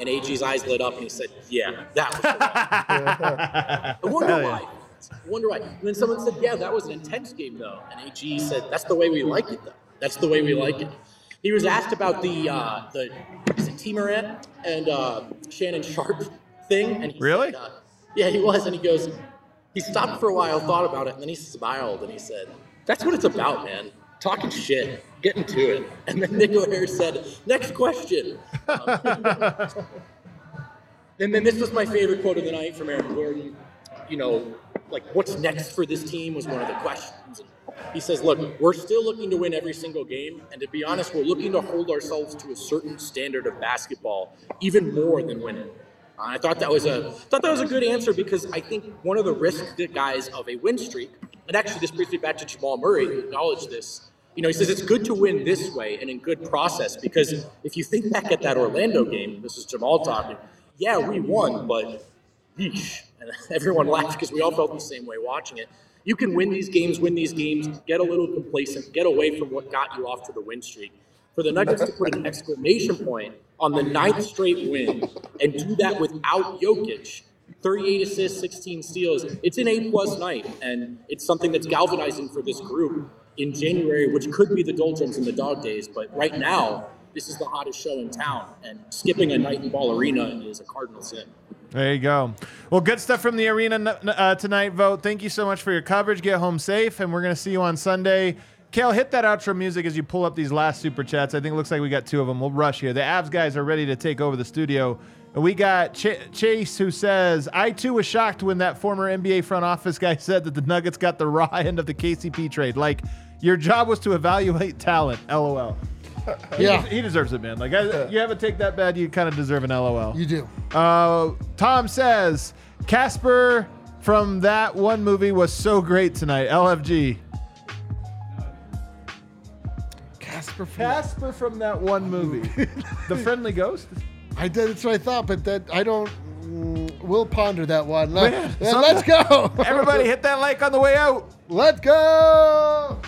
and AG's eyes lit up, and he said, "Yeah, that was." The one. I wonder why. I wonder why. And then someone said, "Yeah, that was an intense game, though." And AG said, "That's the way we like it, though. That's the way we like it." He was asked about the uh, the is it Tee Morant and uh, Shannon Sharpe thing, and he Really? Said, uh, yeah, he was, and he goes, he stopped for a while, thought about it, and then he smiled and he said, "That's what it's about, man. Talking shit, getting to it." And then Nick O'Hare said, "Next question." Um, and then this was my favorite quote of the night from Aaron Gordon. You know, like what's next for this team was one of the questions. He says, "Look, we're still looking to win every single game, and to be honest, we're looking to hold ourselves to a certain standard of basketball, even more than winning." I thought that was a thought that was a good answer because I think one of the risk guys of a win streak, and actually this brings me back to Jamal Murray, who acknowledged this. You know, he says it's good to win this way and in good process because if you think back at that Orlando game, this is Jamal talking. Yeah, we won, but yeesh, and everyone laughed because we all felt the same way watching it. You can win these games, win these games, get a little complacent, get away from what got you off to the win streak. For the Nuggets to put an exclamation point on the ninth straight win and do that without Jokic, 38 assists, 16 steals, it's an A plus night, and it's something that's galvanizing for this group in January, which could be the doldrums and the dog days, but right now, this is the hottest show in town, and skipping a night in Ball Arena is a cardinal sin. There you go. Well, good stuff from the arena uh, tonight, Vogt. Thank you so much for your coverage. Get home safe, and we're going to see you on Sunday. Kale, hit that outro music as you pull up these last super chats. I think it looks like we got two of them. We'll rush here. The Avs guys are ready to take over the studio. And we got Ch- Chase who says, I too was shocked when that former NBA front office guy said that the Nuggets got the raw end of the KCP trade. Like, your job was to evaluate talent. LOL. He Yeah. des- he deserves it, man. Like, I, you have a take that bad, you kind of deserve an LOL. You do. Uh, Tom says Casper from that one movie was so great tonight. LFG. Casper from Casper from that one movie. the Friendly Ghost. I did. That's what I thought, but that I don't. Mm, we'll ponder that one. Let, Man, let's go. Everybody hit that like on the way out. Let's go.